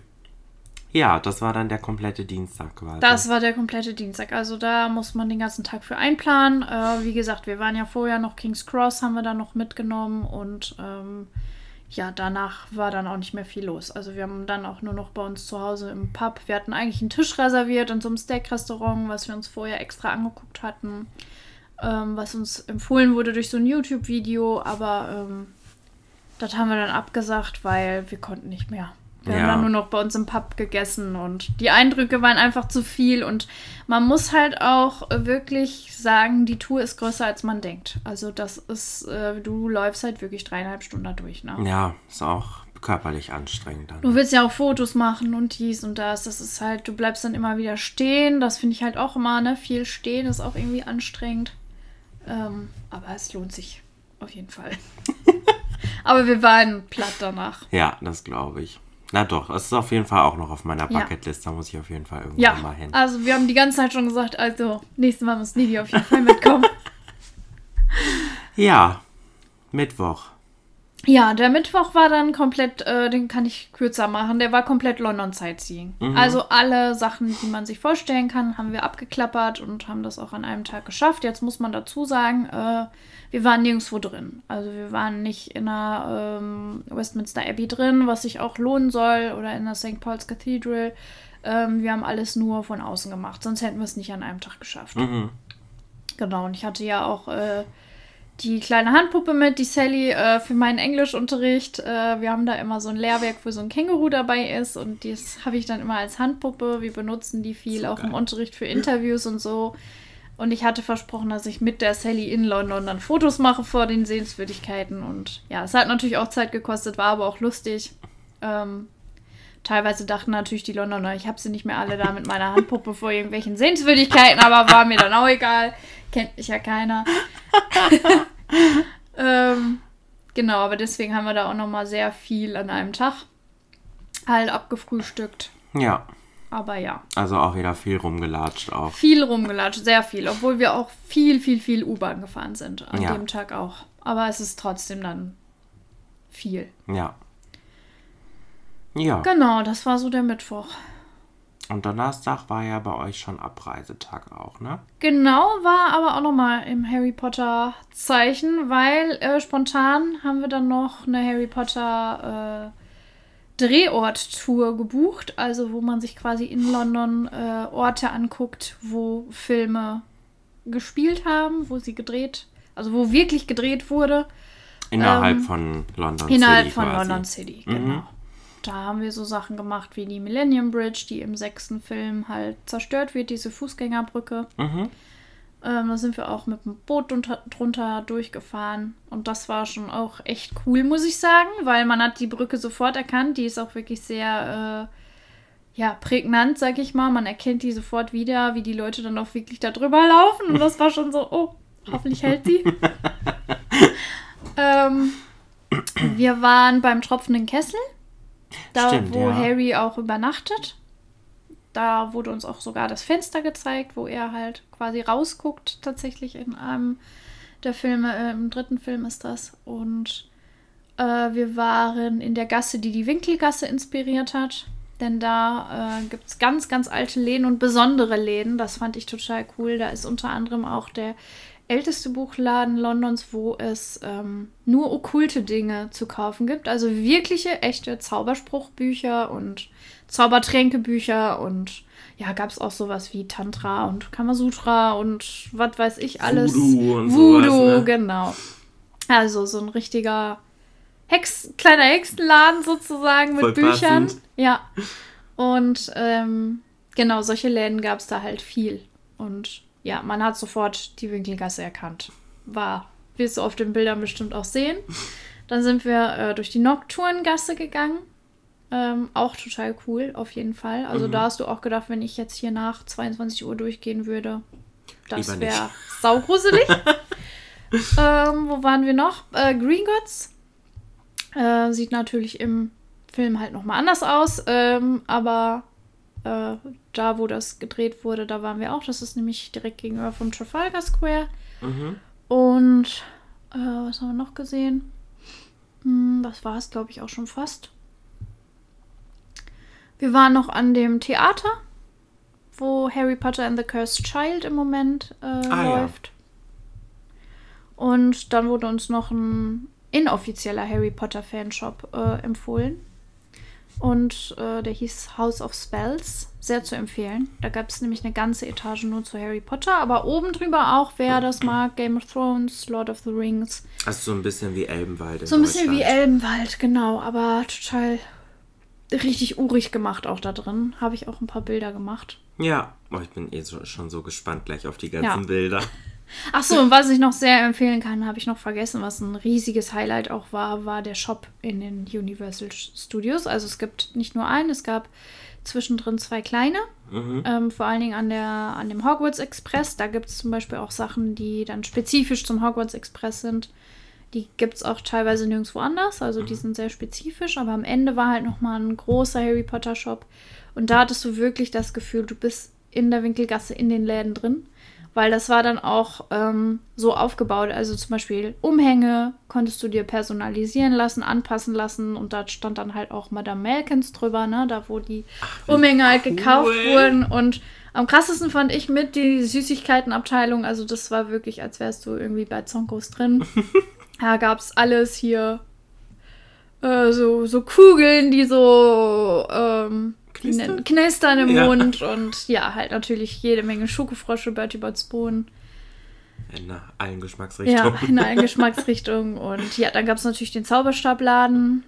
Ja, das war dann der komplette Dienstag quasi. das war der komplette Dienstag. Also da muss man den ganzen Tag für einplanen. Äh, wie gesagt, wir waren ja vorher noch King's Cross, haben wir dann noch mitgenommen und ähm, ja, danach war dann auch nicht mehr viel los. Also wir haben dann auch nur noch bei uns zu Hause im Pub. Wir hatten eigentlich einen Tisch reserviert in so einem Steak-Restaurant, was wir uns vorher extra angeguckt hatten, ähm, was uns empfohlen wurde durch so ein YouTube-Video, aber ähm, das haben wir dann abgesagt, weil wir konnten nicht mehr. Wir Ja. haben dann nur noch bei uns im Pub gegessen und die Eindrücke waren einfach zu viel und man muss halt auch wirklich sagen, die Tour ist größer als man denkt. Also das ist, äh, du läufst halt wirklich dreieinhalb Stunden durch, ne? ja, ist auch körperlich anstrengend dann. Du willst ja auch Fotos machen und dies und das. Das ist halt, du bleibst dann immer wieder stehen. Das finde ich halt auch immer, ne? Viel stehen ist auch irgendwie anstrengend. Ähm, aber es lohnt sich auf jeden Fall. (laughs) aber wir waren platt danach. Ja, das glaube ich. Na doch, es ist auf jeden Fall auch noch auf meiner Ja. Bucketlist. Da muss ich auf jeden Fall irgendwann Ja, mal hin. also wir haben die ganze Zeit schon gesagt, also nächstes Mal muss Nidi auf jeden Fall mitkommen. (laughs) Ja, Mittwoch. Ja, der Mittwoch war dann komplett, äh, den kann ich kürzer machen, der war komplett London Sightseeing. Also alle Sachen, die man sich vorstellen kann, haben wir abgeklappert und haben das auch an einem Tag geschafft. Jetzt muss man dazu sagen, äh, wir waren nirgendwo drin. Also wir waren nicht in der ähm, Westminster Abbey drin, was sich auch lohnen soll, oder in der St. Paul's Cathedral. Ähm, wir haben alles nur von außen gemacht, sonst hätten wir es nicht an einem Tag geschafft. Mhm. Genau, und ich hatte ja auch äh, die kleine Handpuppe mit, die Sally, äh, für meinen Englischunterricht. Äh, wir haben da immer so ein Lehrwerk, wo so ein Känguru dabei ist und das habe ich dann immer als Handpuppe. Wir benutzen die viel So auch im geil. Unterricht für Interviews und so. Und ich hatte versprochen, dass ich mit der Sally in London dann Fotos mache vor den Sehenswürdigkeiten. Und ja, es hat natürlich auch Zeit gekostet, war aber auch lustig. Ähm, teilweise dachten natürlich die Londoner, ich habe sie nicht mehr alle da mit meiner Handpuppe vor irgendwelchen Sehenswürdigkeiten, aber war mir dann auch egal. Kennt mich ja keiner. (laughs) ähm, genau, aber deswegen haben wir da auch nochmal sehr viel an einem Tag halt abgefrühstückt. Ja, Aber ja, also auch wieder viel rumgelatscht auch. viel rumgelatscht, sehr viel, obwohl wir auch viel, viel, viel U-Bahn gefahren sind. An Ja. dem Tag auch. Aber es ist trotzdem dann viel. Ja. Ja. Genau, das war so der Mittwoch. Und Donnerstag war ja bei euch schon Abreisetag auch, ne? Genau, war aber auch nochmal im Harry Potter Zeichen, weil äh, spontan haben wir dann noch eine Harry Potter äh, Drehort-Tour gebucht, also wo man sich quasi in London äh, Orte anguckt, wo Filme gespielt haben, wo sie gedreht, also wo wirklich gedreht wurde. Innerhalb Ähm, von London Innerhalb City von quasi. London City, Mhm. Da haben wir so Sachen gemacht wie die Millennium Bridge, die im sechsten Film halt zerstört wird, diese Fußgängerbrücke. Mhm. Ähm, da sind wir auch mit dem Boot drunter, drunter durchgefahren. Und das war schon auch echt cool, muss ich sagen, weil man hat die Brücke sofort erkannt. Die ist auch wirklich sehr äh, ja, prägnant, sag ich mal. Man erkennt die sofort wieder, wie die Leute dann auch wirklich da drüber laufen. Und das war schon so, oh, hoffentlich hält sie. (laughs) ähm, wir waren beim tropfenden Kessel. Da, Stimmt, wo ja. Harry auch übernachtet. Da wurde uns auch sogar das Fenster gezeigt, wo er halt quasi rausguckt, tatsächlich in einem der Filme, äh, im dritten Film ist das. Und äh, wir waren in der Gasse, die die Winkelgasse inspiriert hat. Denn da äh, gibt es ganz, ganz alte Läden und besondere Läden. Das fand ich total cool. Da ist unter anderem auch der älteste Buchladen Londons, wo es ähm, nur okkulte Dinge zu kaufen gibt. Also wirkliche, echte Zauberspruchbücher und Zaubertränkebücher und ja, gab es auch sowas wie Tantra und Kamasutra und was weiß ich alles. Voodoo und Voodoo, sowas, ne? genau. Also so ein richtiger Hex, kleiner Hexenladen sozusagen mit Voll Büchern. passend. Ja. Und ähm, genau, solche Läden gab es da halt viel. Und ja, man hat sofort die Winkelgasse erkannt. War, wirst du auf den Bildern bestimmt auch sehen. Dann sind wir äh, durch die Nocturngasse gegangen. Ähm, auch total cool, auf jeden Fall. Also Mhm. da hast du auch gedacht, wenn ich jetzt hier nach 22 Uhr durchgehen würde, das wäre saugruselig. (laughs) ähm, wo waren wir noch? Äh, Green Gods. Äh, sieht natürlich im Film halt nochmal anders aus. Ähm, aber äh, da, wo das gedreht wurde, da waren wir auch. Das ist nämlich direkt gegenüber vom Trafalgar Square. Mhm. Und äh, was haben wir noch gesehen? Hm, das war es, glaube ich, auch schon fast. Wir waren noch an dem Theater, wo Harry Potter and the Cursed Child im Moment äh, Ah, ja. läuft. Und dann wurde uns noch ein inoffizieller Harry Potter Fanshop äh, empfohlen. Und äh, der hieß House of Spells. Sehr zu empfehlen. Da gab es nämlich eine ganze Etage nur zu Harry Potter. Aber oben drüber auch, wer das mag, Game of Thrones, Lord of the Rings. Also so ein bisschen wie Elbenwald So ein bisschen wie. Elbenwald, genau. Aber total richtig urig gemacht auch da drin. Habe ich auch ein paar Bilder gemacht. Ja, oh, ich bin eh so, schon so gespannt gleich auf die ganzen Ja. Bilder. Ach so, und was ich noch sehr empfehlen kann, habe ich noch vergessen, was ein riesiges Highlight auch war, war der Shop in den Universal Studios. Also es gibt nicht nur einen, es gab zwischendrin zwei kleine. Mhm. Ähm, vor allen Dingen an, der, an dem Hogwarts Express. Da gibt es zum Beispiel auch Sachen, die dann spezifisch zum Hogwarts Express sind. Die gibt es auch teilweise nirgendwo anders. Also die sind sehr spezifisch. Aber am Ende war halt nochmal ein großer Harry Potter Shop. Und da hattest du wirklich das Gefühl, du bist in der Winkelgasse in den Läden drin. Weil das war dann auch ähm, so aufgebaut. Also zum Beispiel Umhänge konntest du dir personalisieren lassen, anpassen lassen. Und da stand dann halt auch Madame Malkins drüber, ne? Da wo die Umhänge halt gekauft cool. wurden. Und am krassesten fand ich mit die Süßigkeitenabteilung. Also das war wirklich, als wärst du irgendwie bei Zonkos drin. (laughs) da gab es alles hier. Äh, so, so Kugeln, die so ähm, Knistern? knistern im Ja. Mund. Und ja, halt natürlich jede Menge Schokofrosche, Bertie Bott's Bohnen. In allen Geschmacksrichtungen. Ja, in allen Geschmacksrichtungen. Und ja, dann gab es natürlich den Zauberstabladen,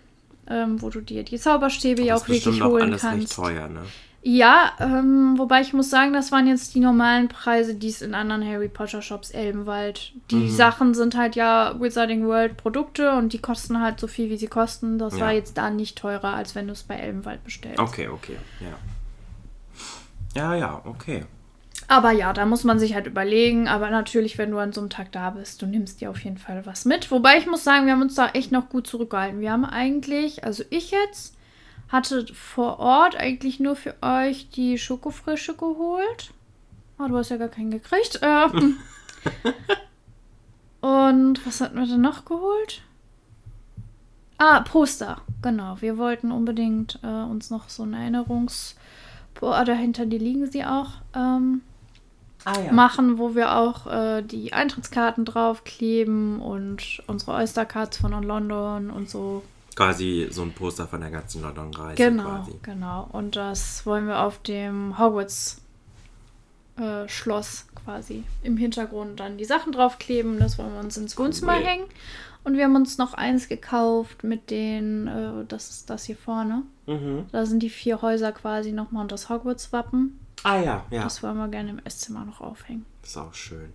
ähm, wo du dir die Zauberstäbe ja auch wirklich auch holen alles recht kannst. teuer, ne? Ja, ähm, wobei ich muss sagen, das waren jetzt die normalen Preise, die es in anderen Harry Potter Shops Elbenwald. Die Mhm. Sachen sind halt ja Wizarding World Produkte und die kosten halt so viel, wie sie kosten. Das Ja. war jetzt da nicht teurer, als wenn du es bei Elbenwald bestellst. Okay, okay, ja. Ja, ja, okay. Aber ja, da muss man sich halt überlegen. Aber natürlich, wenn du an so einem Tag da bist, du nimmst dir auf jeden Fall was mit. Wobei ich muss sagen, wir haben uns da echt noch gut zurückgehalten. Wir haben eigentlich, also ich jetzt, hatte vor Ort eigentlich nur für euch die Schokofrische geholt. Ah, du hast ja gar keinen gekriegt. Ähm. (laughs) Und was hatten wir denn noch geholt? Ah, Poster. Genau. Wir wollten unbedingt äh, uns noch so eine Erinnerungs... Boah, dahinter, die liegen sie auch. Ähm, Ah ja. machen, wo wir auch äh, die Eintrittskarten draufkleben und unsere Oyster-Cards von London und so. Quasi so ein Poster von der ganzen London-Reise Genau, quasi. genau. Und das wollen wir auf dem Hogwarts äh, Schloss quasi im Hintergrund dann die Sachen draufkleben. Das wollen wir uns ins Wohnzimmer Cool. hängen. Und wir haben uns noch eins gekauft mit den, äh, das ist das hier vorne. Mhm. Da sind die vier Häuser quasi nochmal und das Hogwarts-Wappen. Ah ja, ja. Das wollen wir gerne im Esszimmer noch aufhängen. Das ist auch schön.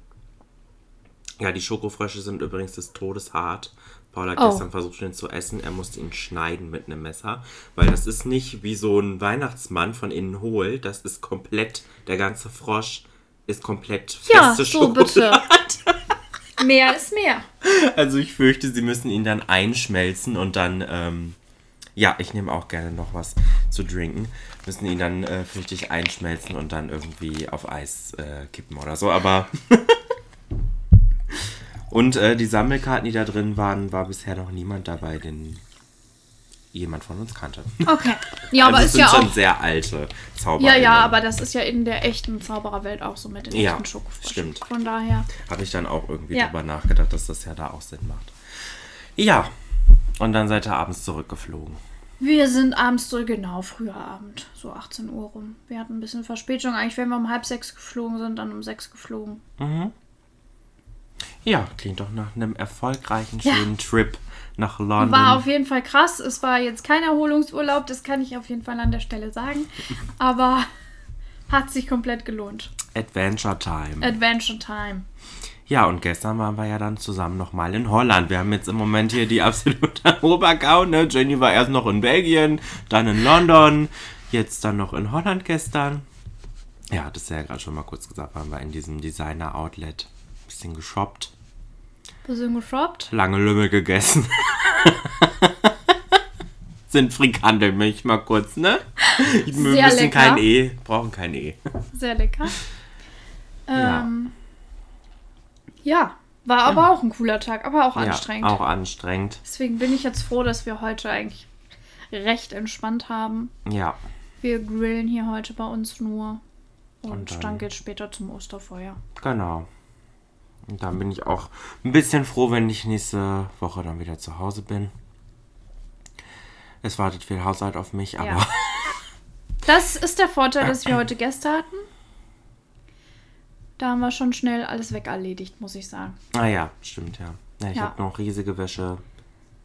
Ja, die Schokofrösche sind übrigens des Todes hart. Paul hat Oh. gestern versucht, ihn zu essen. Er musste ihn schneiden mit einem Messer. Weil das ist nicht wie so ein Weihnachtsmann von innen hohl. Das ist komplett, der ganze Frosch ist komplett Ja, feste so bitte. Schokolade. (laughs) Mehr ist mehr. Also ich fürchte, sie müssen ihn dann einschmelzen und dann, ähm, ja, ich nehme auch gerne noch was zu trinken. Müssen ihn dann, äh, fürchte ich, einschmelzen und dann irgendwie auf Eis äh, kippen oder so, aber... (laughs) und äh, die Sammelkarten, die da drin waren, war bisher noch niemand dabei, den jemand von uns kannte. Okay. Ja, aber also ist es sind ja schon auch. sehr alte Zauberer. Ja, ja, aber das ist ja in der echten Zaubererwelt auch so mit den Ja, echten Schokofroschen. stimmt. Von daher. Habe ich dann auch irgendwie Ja. drüber nachgedacht, dass das ja da auch Sinn macht. Ja. Und dann seid ihr abends zurückgeflogen. Wir sind abends zurück, genau, früher Abend, so 18 Uhr rum. Wir hatten ein bisschen Verspätung. Eigentlich wären wir um halb sechs geflogen, sind dann um sechs geflogen. Ja, klingt doch nach einem erfolgreichen, Ja. schönen Trip nach London. War auf jeden Fall krass. Es war jetzt kein Erholungsurlaub, das kann ich auf jeden Fall an der Stelle sagen. Aber (laughs) hat sich komplett gelohnt. Adventure Time. Adventure Time. Ja, und gestern waren wir ja dann zusammen nochmal in Holland. Wir haben jetzt im Moment hier die absolute (laughs) Obergau, ne? Jenny war erst noch in Belgien, dann in London, jetzt dann noch in Holland gestern. Ja, das ist ja gerade schon mal kurz gesagt, waren wir in diesem Designer-Outlet. Bisschen geshoppt, Bisschen geshoppt. lange Lümmel gegessen. (laughs) Sind Frikandelmilch mal kurz, ne? Wir Sehr müssen lecker. kein E, brauchen kein E. Sehr lecker. Ja. Ähm, ja, war aber auch ein cooler Tag, aber auch anstrengend. Ja, auch anstrengend. Deswegen bin ich jetzt froh, dass wir heute eigentlich recht entspannt haben. Ja. Wir grillen hier heute bei uns nur. Und, Und dann- dann geht's später zum Osterfeuer. Genau. Und dann bin ich auch ein bisschen froh, wenn ich nächste Woche dann wieder zu Hause bin. Es wartet viel Haushalt auf mich, aber Ja. (laughs) Das ist der Vorteil, dass wir (clears throat) heute Gäste hatten. Da haben wir schon schnell alles wegerledigt, muss ich sagen. ah ja, stimmt ja. ja ich Ja. habe noch riesige Wäsche,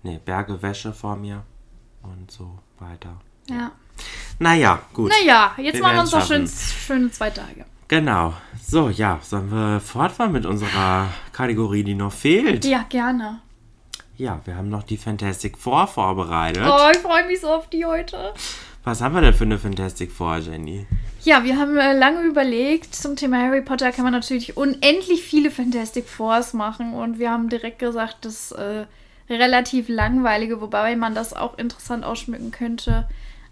nee, Berge Wäsche vor mir und so weiter. Ja. Naja, gut. Naja, jetzt Wir machen wir uns noch schön, schöne zwei Tage. Genau. So, ja, sollen wir fortfahren mit unserer Kategorie, die noch fehlt? Ja, gerne. Ja, wir haben noch die Fantastic Four vorbereitet. Oh, ich freue mich so auf die heute. Was haben wir denn für eine Fantastic Four, Jenny? Ja, wir haben äh, lange überlegt. Zum Thema Harry Potter kann man natürlich unendlich viele Fantastic Fours machen. Und wir haben direkt gesagt, das äh, relativ langweilige, wobei man das auch interessant ausschmücken könnte.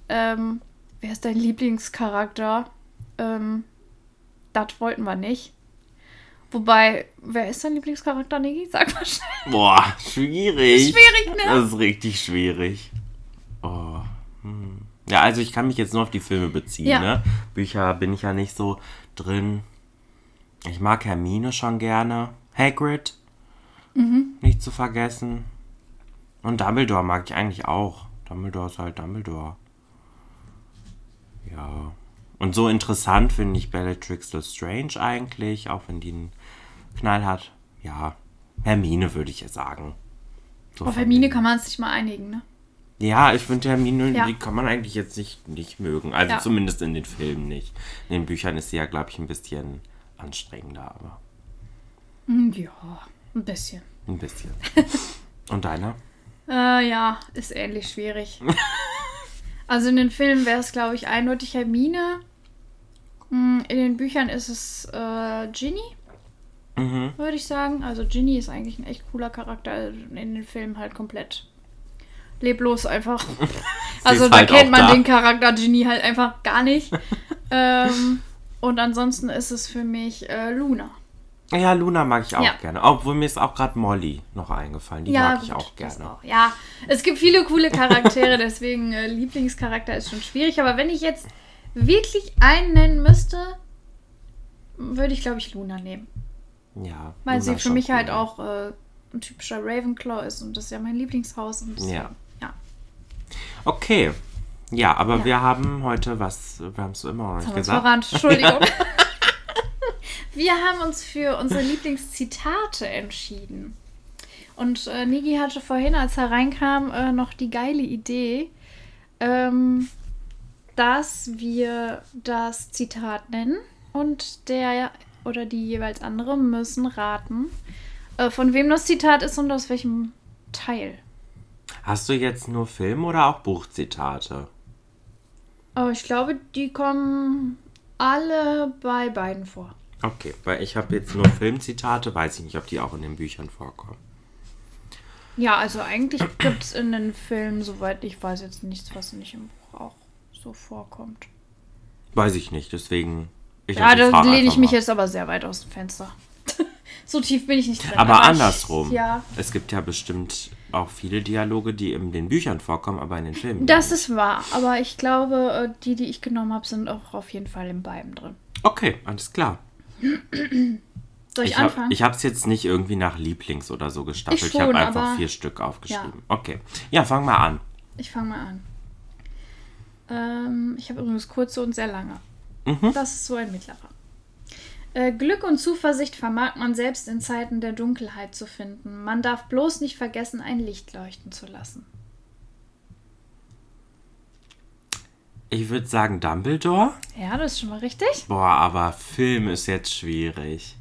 Ähm, wer ist dein Lieblingscharakter? Ähm, das wollten wir nicht. Wobei, wer ist dein Lieblingscharakter, Niki? Sag mal schnell. Boah, schwierig. Schwierig, ne? Das ist richtig schwierig. Oh. Hm. Ja, also ich kann mich jetzt nur auf die Filme beziehen, Ja. ne? Bücher bin ich ja nicht so drin. Ich mag Hermine schon gerne. Hagrid. Mhm. Nicht zu vergessen. Und Dumbledore mag ich eigentlich auch. Dumbledore ist halt Dumbledore. Ja. Und so interessant finde ich Bellatrix Lestrange eigentlich, auch wenn die einen Knall hat. Ja, Hermine würde ich ja sagen. So Auf Hermine kann man sich mal einigen, ne? Ja, ich finde Hermine, Ja. die kann man eigentlich jetzt nicht, nicht mögen. Also Ja. zumindest in den Filmen nicht. In den Büchern ist sie ja, glaube ich, ein bisschen anstrengender, aber Hm, Ja, ein bisschen. ein bisschen. (laughs) Und deiner? Äh, ja, ist ähnlich schwierig. (laughs) also in den Filmen wäre es, glaube ich, eindeutig Hermine. Hm, In den Büchern ist es äh, Ginny, Mhm. würde ich sagen. Also Ginny ist eigentlich ein echt cooler Charakter. In den Filmen halt komplett leblos einfach. (laughs) also da halt kennt man da. den Charakter Ginny halt einfach gar nicht. (laughs) ähm, und ansonsten ist es für mich äh, Luna. Ja, Luna mag ich auch Ja. gerne. Obwohl mir ist auch gerade Molly noch eingefallen. Die mag ich gut, auch das gerne. auch. Ja, es gibt viele coole Charaktere, (laughs) deswegen äh, Lieblingscharakter ist schon schwierig. Aber wenn ich jetzt wirklich einen nennen müsste, würde ich, glaube ich, Luna nehmen. Ja. Weil Luna sie für mich halt cool. auch äh, ein typischer Ravenclaw ist und das ist ja mein Lieblingshaus. Und Ja. ja. Okay. Ja, aber Ja. wir haben heute was, wir haben es immer noch nicht gesagt. verrannt. Entschuldigung. (laughs) (laughs) wir haben uns für unsere (laughs) Lieblingszitate entschieden. Und äh, Nigi hatte vorhin, als er reinkam, äh, noch die geile Idee, ähm, dass wir das Zitat nennen und der oder die jeweils andere müssen raten, äh, von wem das Zitat ist und aus welchem Teil. Hast du jetzt nur Film oder auch Buchzitate? Aber ich glaube, die kommen alle bei beiden vor. Okay, weil ich habe jetzt nur Filmzitate, weiß ich nicht, ob die auch in den Büchern vorkommen. Ja, also eigentlich gibt es in den Filmen, soweit ich weiß, jetzt nichts, was nicht im Buch auch so vorkommt. Weiß ich nicht, deswegen. Ich Ja, da lehne ich mich mal. jetzt aber sehr weit aus dem Fenster. (laughs) So tief bin ich nicht drin. Aber, ich- andersrum. ja. Es gibt ja bestimmt auch viele Dialoge, die in den Büchern vorkommen, aber in den Filmen. Das nicht. ist wahr, aber ich glaube, äh, die, die ich genommen habe, sind auch auf jeden Fall in beiden drin. Okay, alles klar. Soll ich, Ich habe anfangen? es jetzt nicht irgendwie nach Lieblings oder so gestaffelt. Ich Ich, habe einfach vier Stück aufgeschrieben. Okay. Ja, fang mal an. Ich fange mal an. Ähm, ich habe übrigens kurze und sehr lange. Mhm. Das ist so ein mittlerer. Äh, Glück und Zuversicht vermag man selbst in Zeiten der Dunkelheit zu finden. Man darf bloß nicht vergessen, ein Licht leuchten zu lassen. Ich würde sagen Dumbledore. Ja, das ist schon mal richtig. Boah, aber Film ist jetzt schwierig.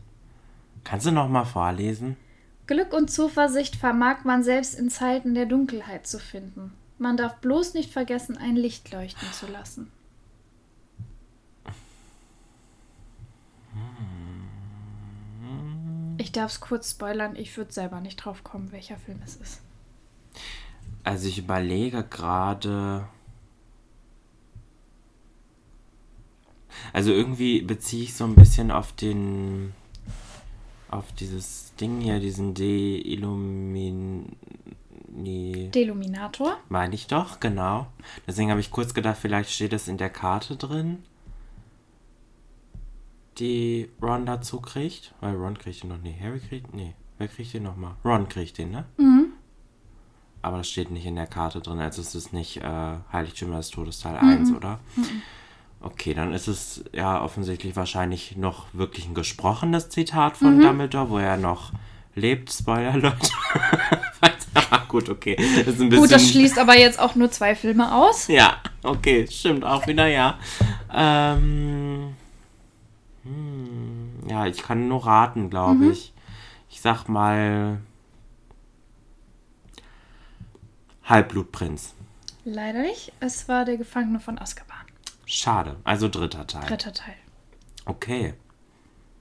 Kannst du noch mal vorlesen? Glück und Zuversicht vermag man selbst in Zeiten der Dunkelheit zu finden. Man darf bloß nicht vergessen, ein Licht leuchten zu lassen. Ich darf es kurz spoilern, ich würde selber nicht drauf kommen, welcher Film es ist. Also ich überlege gerade. Also irgendwie beziehe ich so ein bisschen auf den. auf dieses Ding hier, diesen De-Illumin. Nee, Deluminator? meine ich doch, genau. Deswegen habe ich kurz gedacht, vielleicht steht es in der Karte drin, die Ron dazu kriegt. Weil Ron kriegt den noch nie. Harry kriegt. Nee, wer kriegt den nochmal? Ron kriegt den, ne? Mhm. Aber das steht nicht in der Karte drin. Also es ist nicht äh, Heiligtümer des Todes Teil Mhm. 1, oder? Okay, dann ist es ja offensichtlich wahrscheinlich noch wirklich ein gesprochenes Zitat Mhm. von Dumbledore, wo er noch lebt. Spoiler, (laughs) Leute. gut, okay. Das. Gut, das schließt aber jetzt auch nur zwei Filme aus. (laughs) Ja, okay, stimmt auch wieder, ja. Ähm, hm, ja, ich kann nur raten, glaube ich. Ich sag mal Halbblutprinz. Leider nicht. Es war der Gefangene von Azkaban. Schade, also dritter Teil. Dritter Teil. Okay.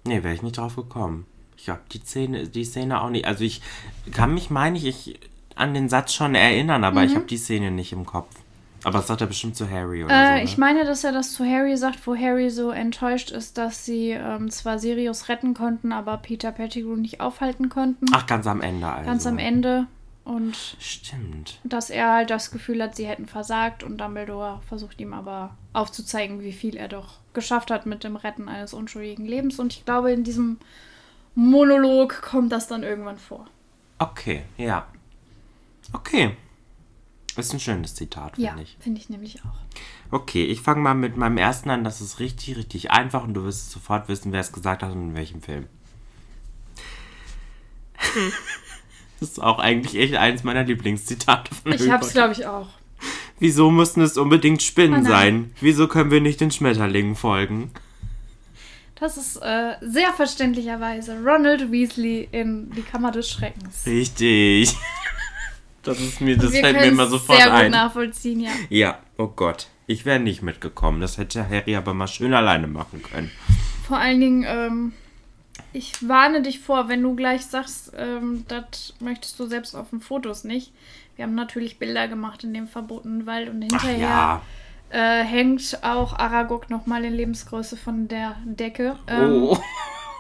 Nee, wäre ich nicht drauf gekommen. Ich habe die Szene, die Szene auch nicht. Also ich kann mich, meine ich, ich an den Satz schon erinnern, aber Mhm. ich habe die Szene nicht im Kopf. Aber das sagt er bestimmt zu Harry oder Äh, so. Ne? Ich meine, dass er das zu Harry sagt, wo Harry so enttäuscht ist, dass sie ähm, zwar Sirius retten konnten, aber Peter Pettigrew nicht aufhalten konnten. Ach, ganz am Ende also. Ganz am Ende. Und Stimmt. dass er halt das Gefühl hat, sie hätten versagt und Dumbledore versucht ihm aber aufzuzeigen, wie viel er doch geschafft hat mit dem Retten eines unschuldigen Lebens. Und ich glaube, in diesem Monolog kommt das dann irgendwann vor. Okay, ja. Okay. Ist ein schönes Zitat, finde Ja, ich. finde ich nämlich auch. Okay, ich fange mal mit meinem ersten an. Das ist richtig, richtig einfach und du wirst sofort wissen, wer es gesagt hat und in welchem Film. (laughs) das ist auch eigentlich echt eins meiner Lieblingszitate von Ich Harry hab's, Potter. glaube ich, auch. Wieso müssen es unbedingt Spinnen Oh sein? Wieso können wir nicht den Schmetterlingen folgen? Das ist äh, sehr verständlicherweise Ronald Weasley in Die Kammer des Schreckens. Richtig. Das ist mir, das Wir fällt mir immer sofort sehr gut ein. nachvollziehen, ja. Ja, oh Gott. Ich wäre nicht mitgekommen. Das hätte Harry aber mal schön alleine machen können. Vor allen Dingen, ähm, ich warne dich vor, wenn du gleich sagst, ähm, das möchtest du selbst auf den Fotos nicht. Wir haben natürlich Bilder gemacht in dem verbotenen Wald und hinterher ja. äh, hängt auch Aragog nochmal in Lebensgröße von der Decke. Ähm, Oh. (laughs)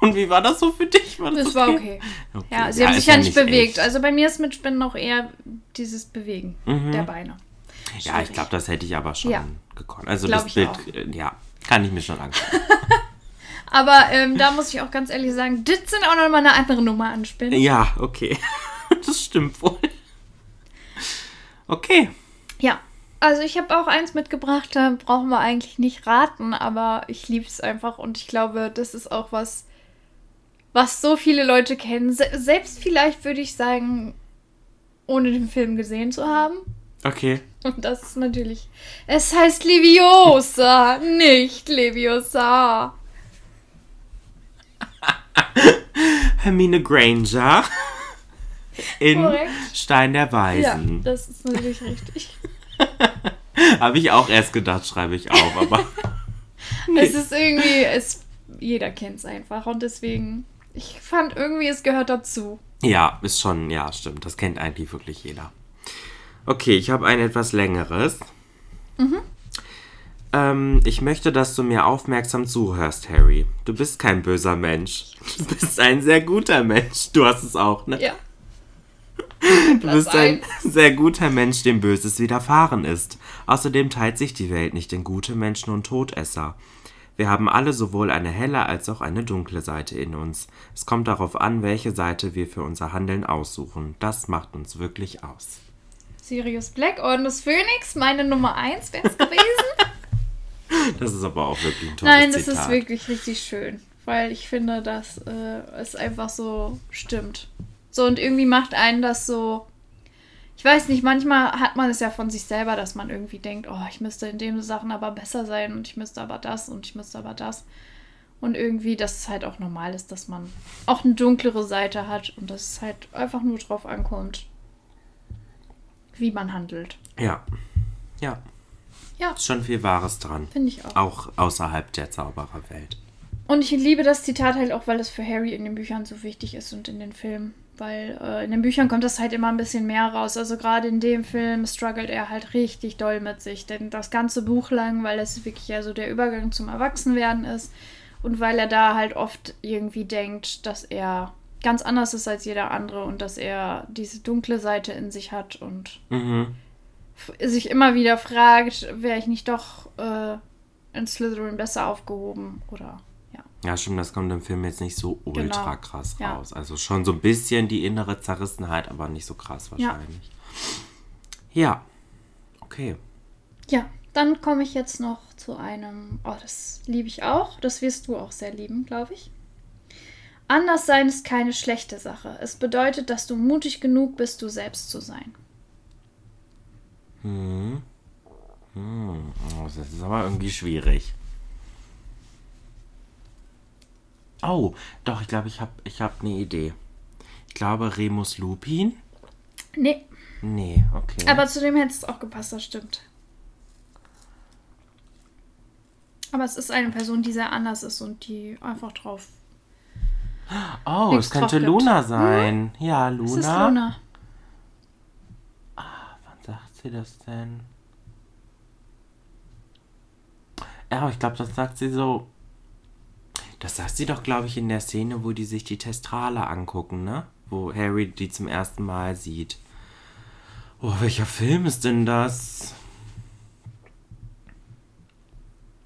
Und wie war das so für dich? War Das war okay. Okay. Ja, sie haben ist sich ja nicht echt. bewegt. Also bei mir ist mit Spinnen auch eher dieses Bewegen der Beine. Ja, ich glaube, das hätte ich aber schon Ja. gekonnt. Also Glaub das Bild, auch. äh, ja, kann ich mir schon angucken. (laughs) Aber ähm, da muss ich auch ganz ehrlich sagen, das sind auch nochmal eine andere Nummer an Spinnen. ja, okay. (laughs) Das stimmt wohl. Okay. Ja, also ich habe auch eins mitgebracht, da brauchen wir eigentlich nicht raten, aber ich liebe es einfach und ich glaube, das ist auch was, was so viele Leute kennen. Se selbst vielleicht würde ich sagen, ohne den Film gesehen zu haben. Okay. Und das ist natürlich. Es heißt Leviosa, nicht Leviosa. Hermine Granger in Korrekt. Stein der Ja, Weisen. das ist natürlich richtig. (laughs) Habe ich auch erst gedacht, schreibe ich auf, aber (laughs) Es ist irgendwie, es, jeder kennt es einfach und deswegen, ich fand irgendwie, es gehört dazu. ja, ist schon, ja, stimmt. Das kennt eigentlich wirklich jeder. Okay, ich habe ein etwas längeres. Ähm, ich möchte, dass du mir aufmerksam zuhörst, Harry. Du bist kein böser Mensch. Du bist ein sehr guter Mensch. Du hast es auch, ne? Ja. Du bist ein sehr guter Mensch, dem Böses widerfahren ist. Außerdem teilt sich die Welt nicht in gute Menschen und Todesser. Wir haben alle sowohl eine helle als auch eine dunkle Seite in uns. Es kommt darauf an, welche Seite wir für unser Handeln aussuchen. Das macht uns wirklich aus. Sirius Black, Orden des Phönix, meine Nummer 1 wäre es gewesen. (laughs) (laughs) Das ist aber auch wirklich ein tolles Nein, das Zitat. ist wirklich richtig schön. Weil ich finde, dass äh, es einfach so stimmt. So und irgendwie macht einen das so. Ich weiß nicht, manchmal hat man es ja von sich selber, dass man irgendwie denkt, oh, ich müsste in den Sachen aber besser sein und ich müsste aber das und ich müsste aber das. Und irgendwie, dass es halt auch normal ist, dass man auch eine dunklere Seite hat und dass es halt einfach nur drauf ankommt, wie man handelt. Ja. Ja. Ja, Ist schon viel Wahres dran. finde ich auch. Auch außerhalb der Zaubererwelt. Und ich liebe das Zitat halt auch, weil es für Harry in den Büchern so wichtig ist und in den Filmen. Weil äh, in den Büchern kommt das halt immer ein bisschen mehr raus. Also gerade in dem Film struggelt er halt richtig doll mit sich. Denn das ganze Buch lang, weil es wirklich ja so der Übergang zum Erwachsenwerden ist. Und weil er da halt oft irgendwie denkt, dass er ganz anders ist als jeder andere und dass er diese dunkle Seite in sich hat und Mhm. Sich immer wieder fragt, wäre ich nicht doch äh, in Slytherin besser aufgehoben oder ja. Ja, stimmt, das kommt im Film jetzt nicht so ultra Genau. krass Ja. raus. Also schon so ein bisschen die innere Zerrissenheit, aber nicht so krass Ja. wahrscheinlich. Ja. Okay. Ja, dann komme ich jetzt noch zu einem, oh, das liebe ich auch, das wirst du auch sehr lieben, glaube ich. Anderssein ist keine schlechte Sache. Es bedeutet, dass du mutig genug bist, du selbst zu sein. Hm. Hm. Das ist aber irgendwie schwierig. Oh, doch, ich glaube, ich habe ich hab eine Idee. Ich glaube, Remus Lupin. Nee, Nee, okay. aber zu dem hätte es auch gepasst, das stimmt. Aber es ist eine Person, die sehr anders ist und die einfach drauf. oh, es könnte. Luna sein. Ja, Luna. Es ist Luna. Sie das denn? Ja, aber ich glaube, das sagt sie so. Das sagt sie doch, glaube ich, in der Szene, wo die sich die Testrale angucken, ne? Wo Harry die zum ersten Mal sieht. Oh, welcher Film ist denn das?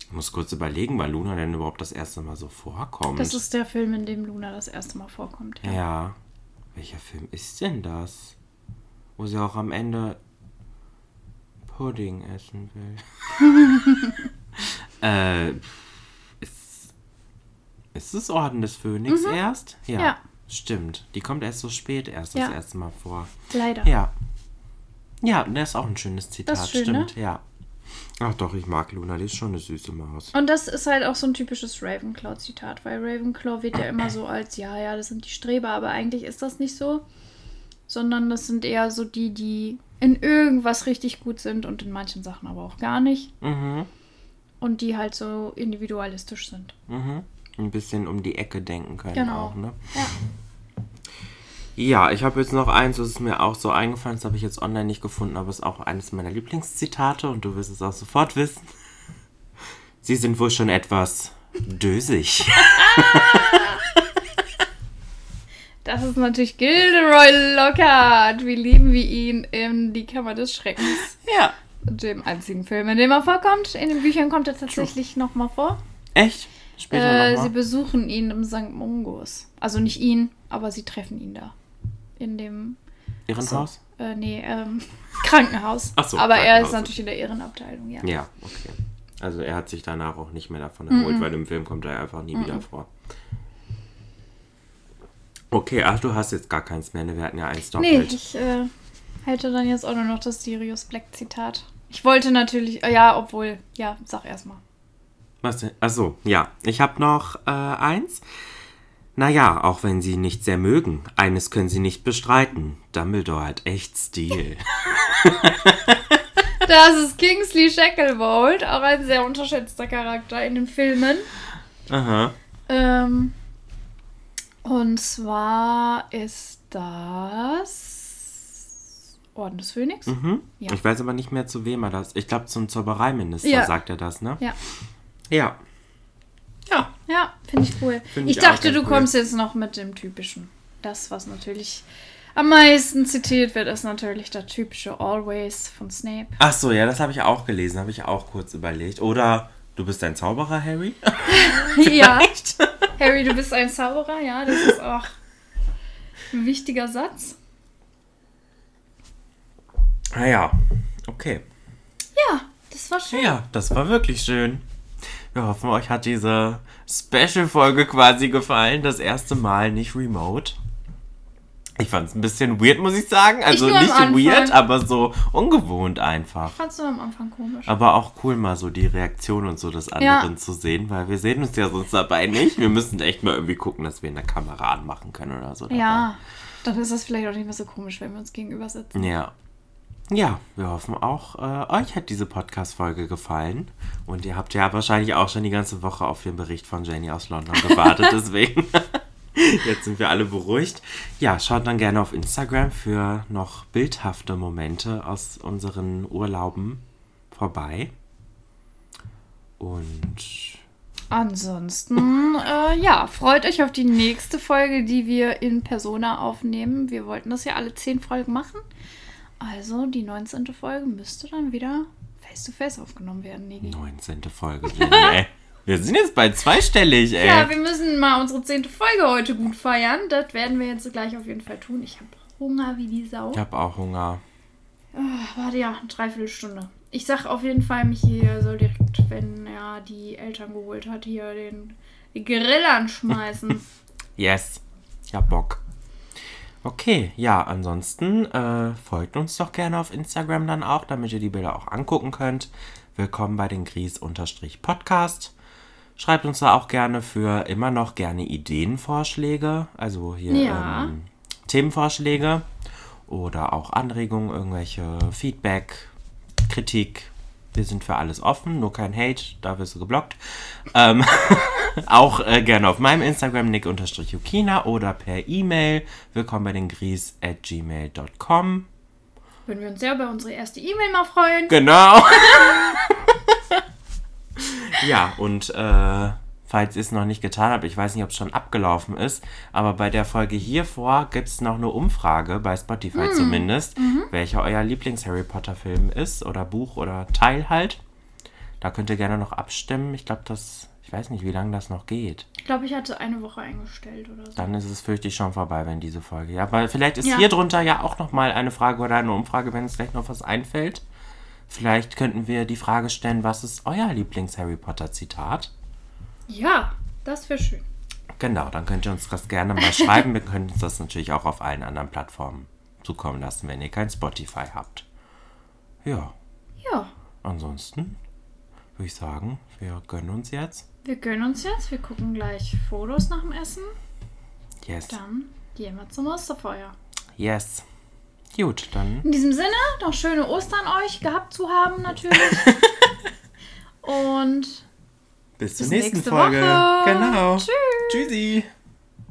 Ich muss kurz überlegen, weil Luna denn überhaupt das erste Mal so vorkommt. Das ist der Film, in dem Luna das erste Mal vorkommt. Ja. Ja. Welcher Film ist denn das? Wo sie auch am Ende Pudding essen will. (laughs) äh, ist, ist es Orden des Phönix erst? Ja. Mhm. Ja. Stimmt. Die kommt erst so spät erst Ja. das erste Mal vor. Leider. Ja. Ja, das ist auch ein schönes Zitat. Das schön, ne? Stimmt, ja. Ach doch, ich mag Luna, die ist schon eine süße Maus. Und das ist halt auch so ein typisches Ravenclaw-Zitat, weil Ravenclaw wird ja (clears throat) immer so als, ja, ja, das sind die Streber, aber eigentlich ist das nicht so. Sondern das sind eher so die, die in irgendwas richtig gut sind und in manchen Sachen aber auch gar nicht. Mhm. Und die halt so individualistisch sind. Mhm. Ein bisschen um die Ecke denken können Genau. auch, ne? Ja. Ja, ich habe jetzt noch eins, das ist mir auch so eingefallen, das habe ich jetzt online nicht gefunden, aber ist auch eines meiner Lieblingszitate und du wirst es auch sofort wissen. Sie sind wohl schon etwas dösig. (laughs) Das ist natürlich Gilderoy Lockhart. Wie lieben wir ihn in Die Kammer des Schreckens. Ja. Dem einzigen Film, in dem er vorkommt. In den Büchern kommt er tatsächlich nochmal vor. Echt? Später Äh, noch sie mal? besuchen ihn im St. Mungos. Also nicht ihn, aber sie treffen ihn da. In dem Irrenhaus? äh, nee, ähm, (laughs) Krankenhaus. Ach so, aber er ist Krankenhaus. natürlich in der Ehrenabteilung, ja. Ja, okay. Also er hat sich danach auch nicht mehr davon Mhm. erholt, weil im Film kommt er einfach nie wieder vor. Okay, ach, du hast jetzt gar keins mehr, ne? Wir hatten ja eins Nee, doppelt. ich äh, hätte dann jetzt auch nur noch das Sirius Black Zitat. Ich wollte natürlich, äh, ja, obwohl, ja, sag erstmal. Was denn? Achso, ja. Ich habe noch äh, eins. Naja, auch wenn sie nicht sehr mögen, eines können sie nicht bestreiten. Dumbledore hat echt Stil. (laughs) Das ist Kingsley Shacklebolt, auch ein sehr unterschätzter Charakter in den Filmen. Aha. Ähm, und zwar ist das. Orden des Phönix. Mhm. Ja. Ich weiß aber nicht mehr, zu wem er das. Ich glaube, zum Zaubereiminister Ja. sagt er das, ne? Ja. Ja. Ja. Ja, finde ich cool. Find ich ich dachte, du cool. kommst jetzt noch mit dem typischen. Das, was natürlich am meisten zitiert wird, ist natürlich der typische Always von Snape. Ach so, ja, das habe ich auch gelesen, habe ich auch kurz überlegt. Oder du bist ein Zauberer, Harry? (laughs) (laughs) ja. Harry, du bist ein Zauberer, ja, das ist auch ein wichtiger Satz. Ah ja, okay. Ja, das war schön. Ja, das war wirklich schön. Wir hoffen, euch hat diese Special-Folge quasi gefallen. Das erste Mal nicht remote. Ich fand es ein bisschen weird, muss ich sagen. Also nur am nicht weird, aber so ungewohnt einfach. Fandst du am Anfang komisch? Aber auch cool, mal so die Reaktion und so des anderen zu sehen, weil wir sehen uns ja sonst dabei nicht. Wir müssen echt mal irgendwie gucken, dass wir eine Kamera anmachen können oder so. dabei. Ja, dann ist das vielleicht auch nicht mehr so komisch, wenn wir uns gegenüber sitzen. Ja. Ja, wir hoffen auch, äh, euch hat diese Podcast-Folge gefallen. Und ihr habt ja wahrscheinlich auch schon die ganze Woche auf den Bericht von Jenny aus London gewartet. (laughs) Deswegen, (laughs) jetzt sind wir alle beruhigt. Ja, schaut dann gerne auf Instagram für noch bildhafte Momente aus unseren Urlauben vorbei. Und Ansonsten, äh, ja, freut euch auf die nächste Folge, die wir in Persona aufnehmen. Wir wollten das ja alle zehn Folgen machen. Also die 19. Folge müsste dann wieder face-to-face aufgenommen werden, Nigi. 19. Folge, Jenny, ey. (laughs) Wir sind jetzt bald zweistellig, ey. Ja, wir müssen mal unsere zehnte Folge heute gut feiern. Das werden wir jetzt gleich auf jeden Fall tun. Ich habe Hunger wie die Sau. ich habe auch Hunger. Ah, Warte ja, eine Dreiviertelstunde. Ich sag auf jeden Fall, Michi soll direkt, wenn er die Eltern geholt hat, hier den, den Grill anschmeißen. (laughs) Yes. Ich hab Bock. Okay, ja, ansonsten äh, folgt uns doch gerne auf Instagram dann auch, damit ihr die Bilder auch angucken könnt. Willkommen bei den Gries-Podcast. Schreibt uns da auch gerne für immer noch gerne Ideenvorschläge, also hier Ja. ähm, Themenvorschläge oder auch Anregungen, irgendwelche Feedback, Kritik. Wir sind für alles offen, nur kein Hate, da wirst du geblockt. Ähm, (laughs) auch äh, gerne auf meinem Instagram nick-yukina oder per E-Mail willkommen bei den Gries at gmail.com. Würden wir uns sehr über unsere erste E-Mail mal freuen. Genau. (laughs) ja, und äh, falls ihr es noch nicht getan habt, ich weiß nicht, ob es schon abgelaufen ist, aber bei der Folge hier vor gibt es noch eine Umfrage, bei Spotify zumindest, welcher euer Lieblings-Harry Potter-Film ist oder Buch oder Teil halt. Da könnt ihr gerne noch abstimmen. Ich glaube, das, ich weiß nicht, wie lange das noch geht. Ich glaube, ich hatte eine Woche eingestellt oder so. Dann ist es fürchte ich schon vorbei, wenn diese Folge. Ja, weil vielleicht ist Ja. hier drunter ja auch noch mal eine Frage oder eine Umfrage, wenn uns gleich noch was einfällt. Vielleicht könnten wir die Frage stellen, was ist euer Lieblings-Harry Potter-Zitat? Ja, das wäre schön. Genau, dann könnt ihr uns das gerne mal schreiben. Wir können uns das natürlich auch auf allen anderen Plattformen zukommen lassen, wenn ihr kein Spotify habt. Ja, Ja, ansonsten würde ich sagen, wir gönnen uns jetzt. wir gönnen uns jetzt. Wir gucken gleich Fotos nach dem Essen. Yes. Dann gehen wir zum Osterfeuer. Yes. Gut, dann In diesem Sinne, noch schöne Ostern euch gehabt zu haben, natürlich. (laughs) Und bis zur bis nächsten nächste Folge. Woche. Genau. Tschüss. Tschüssi.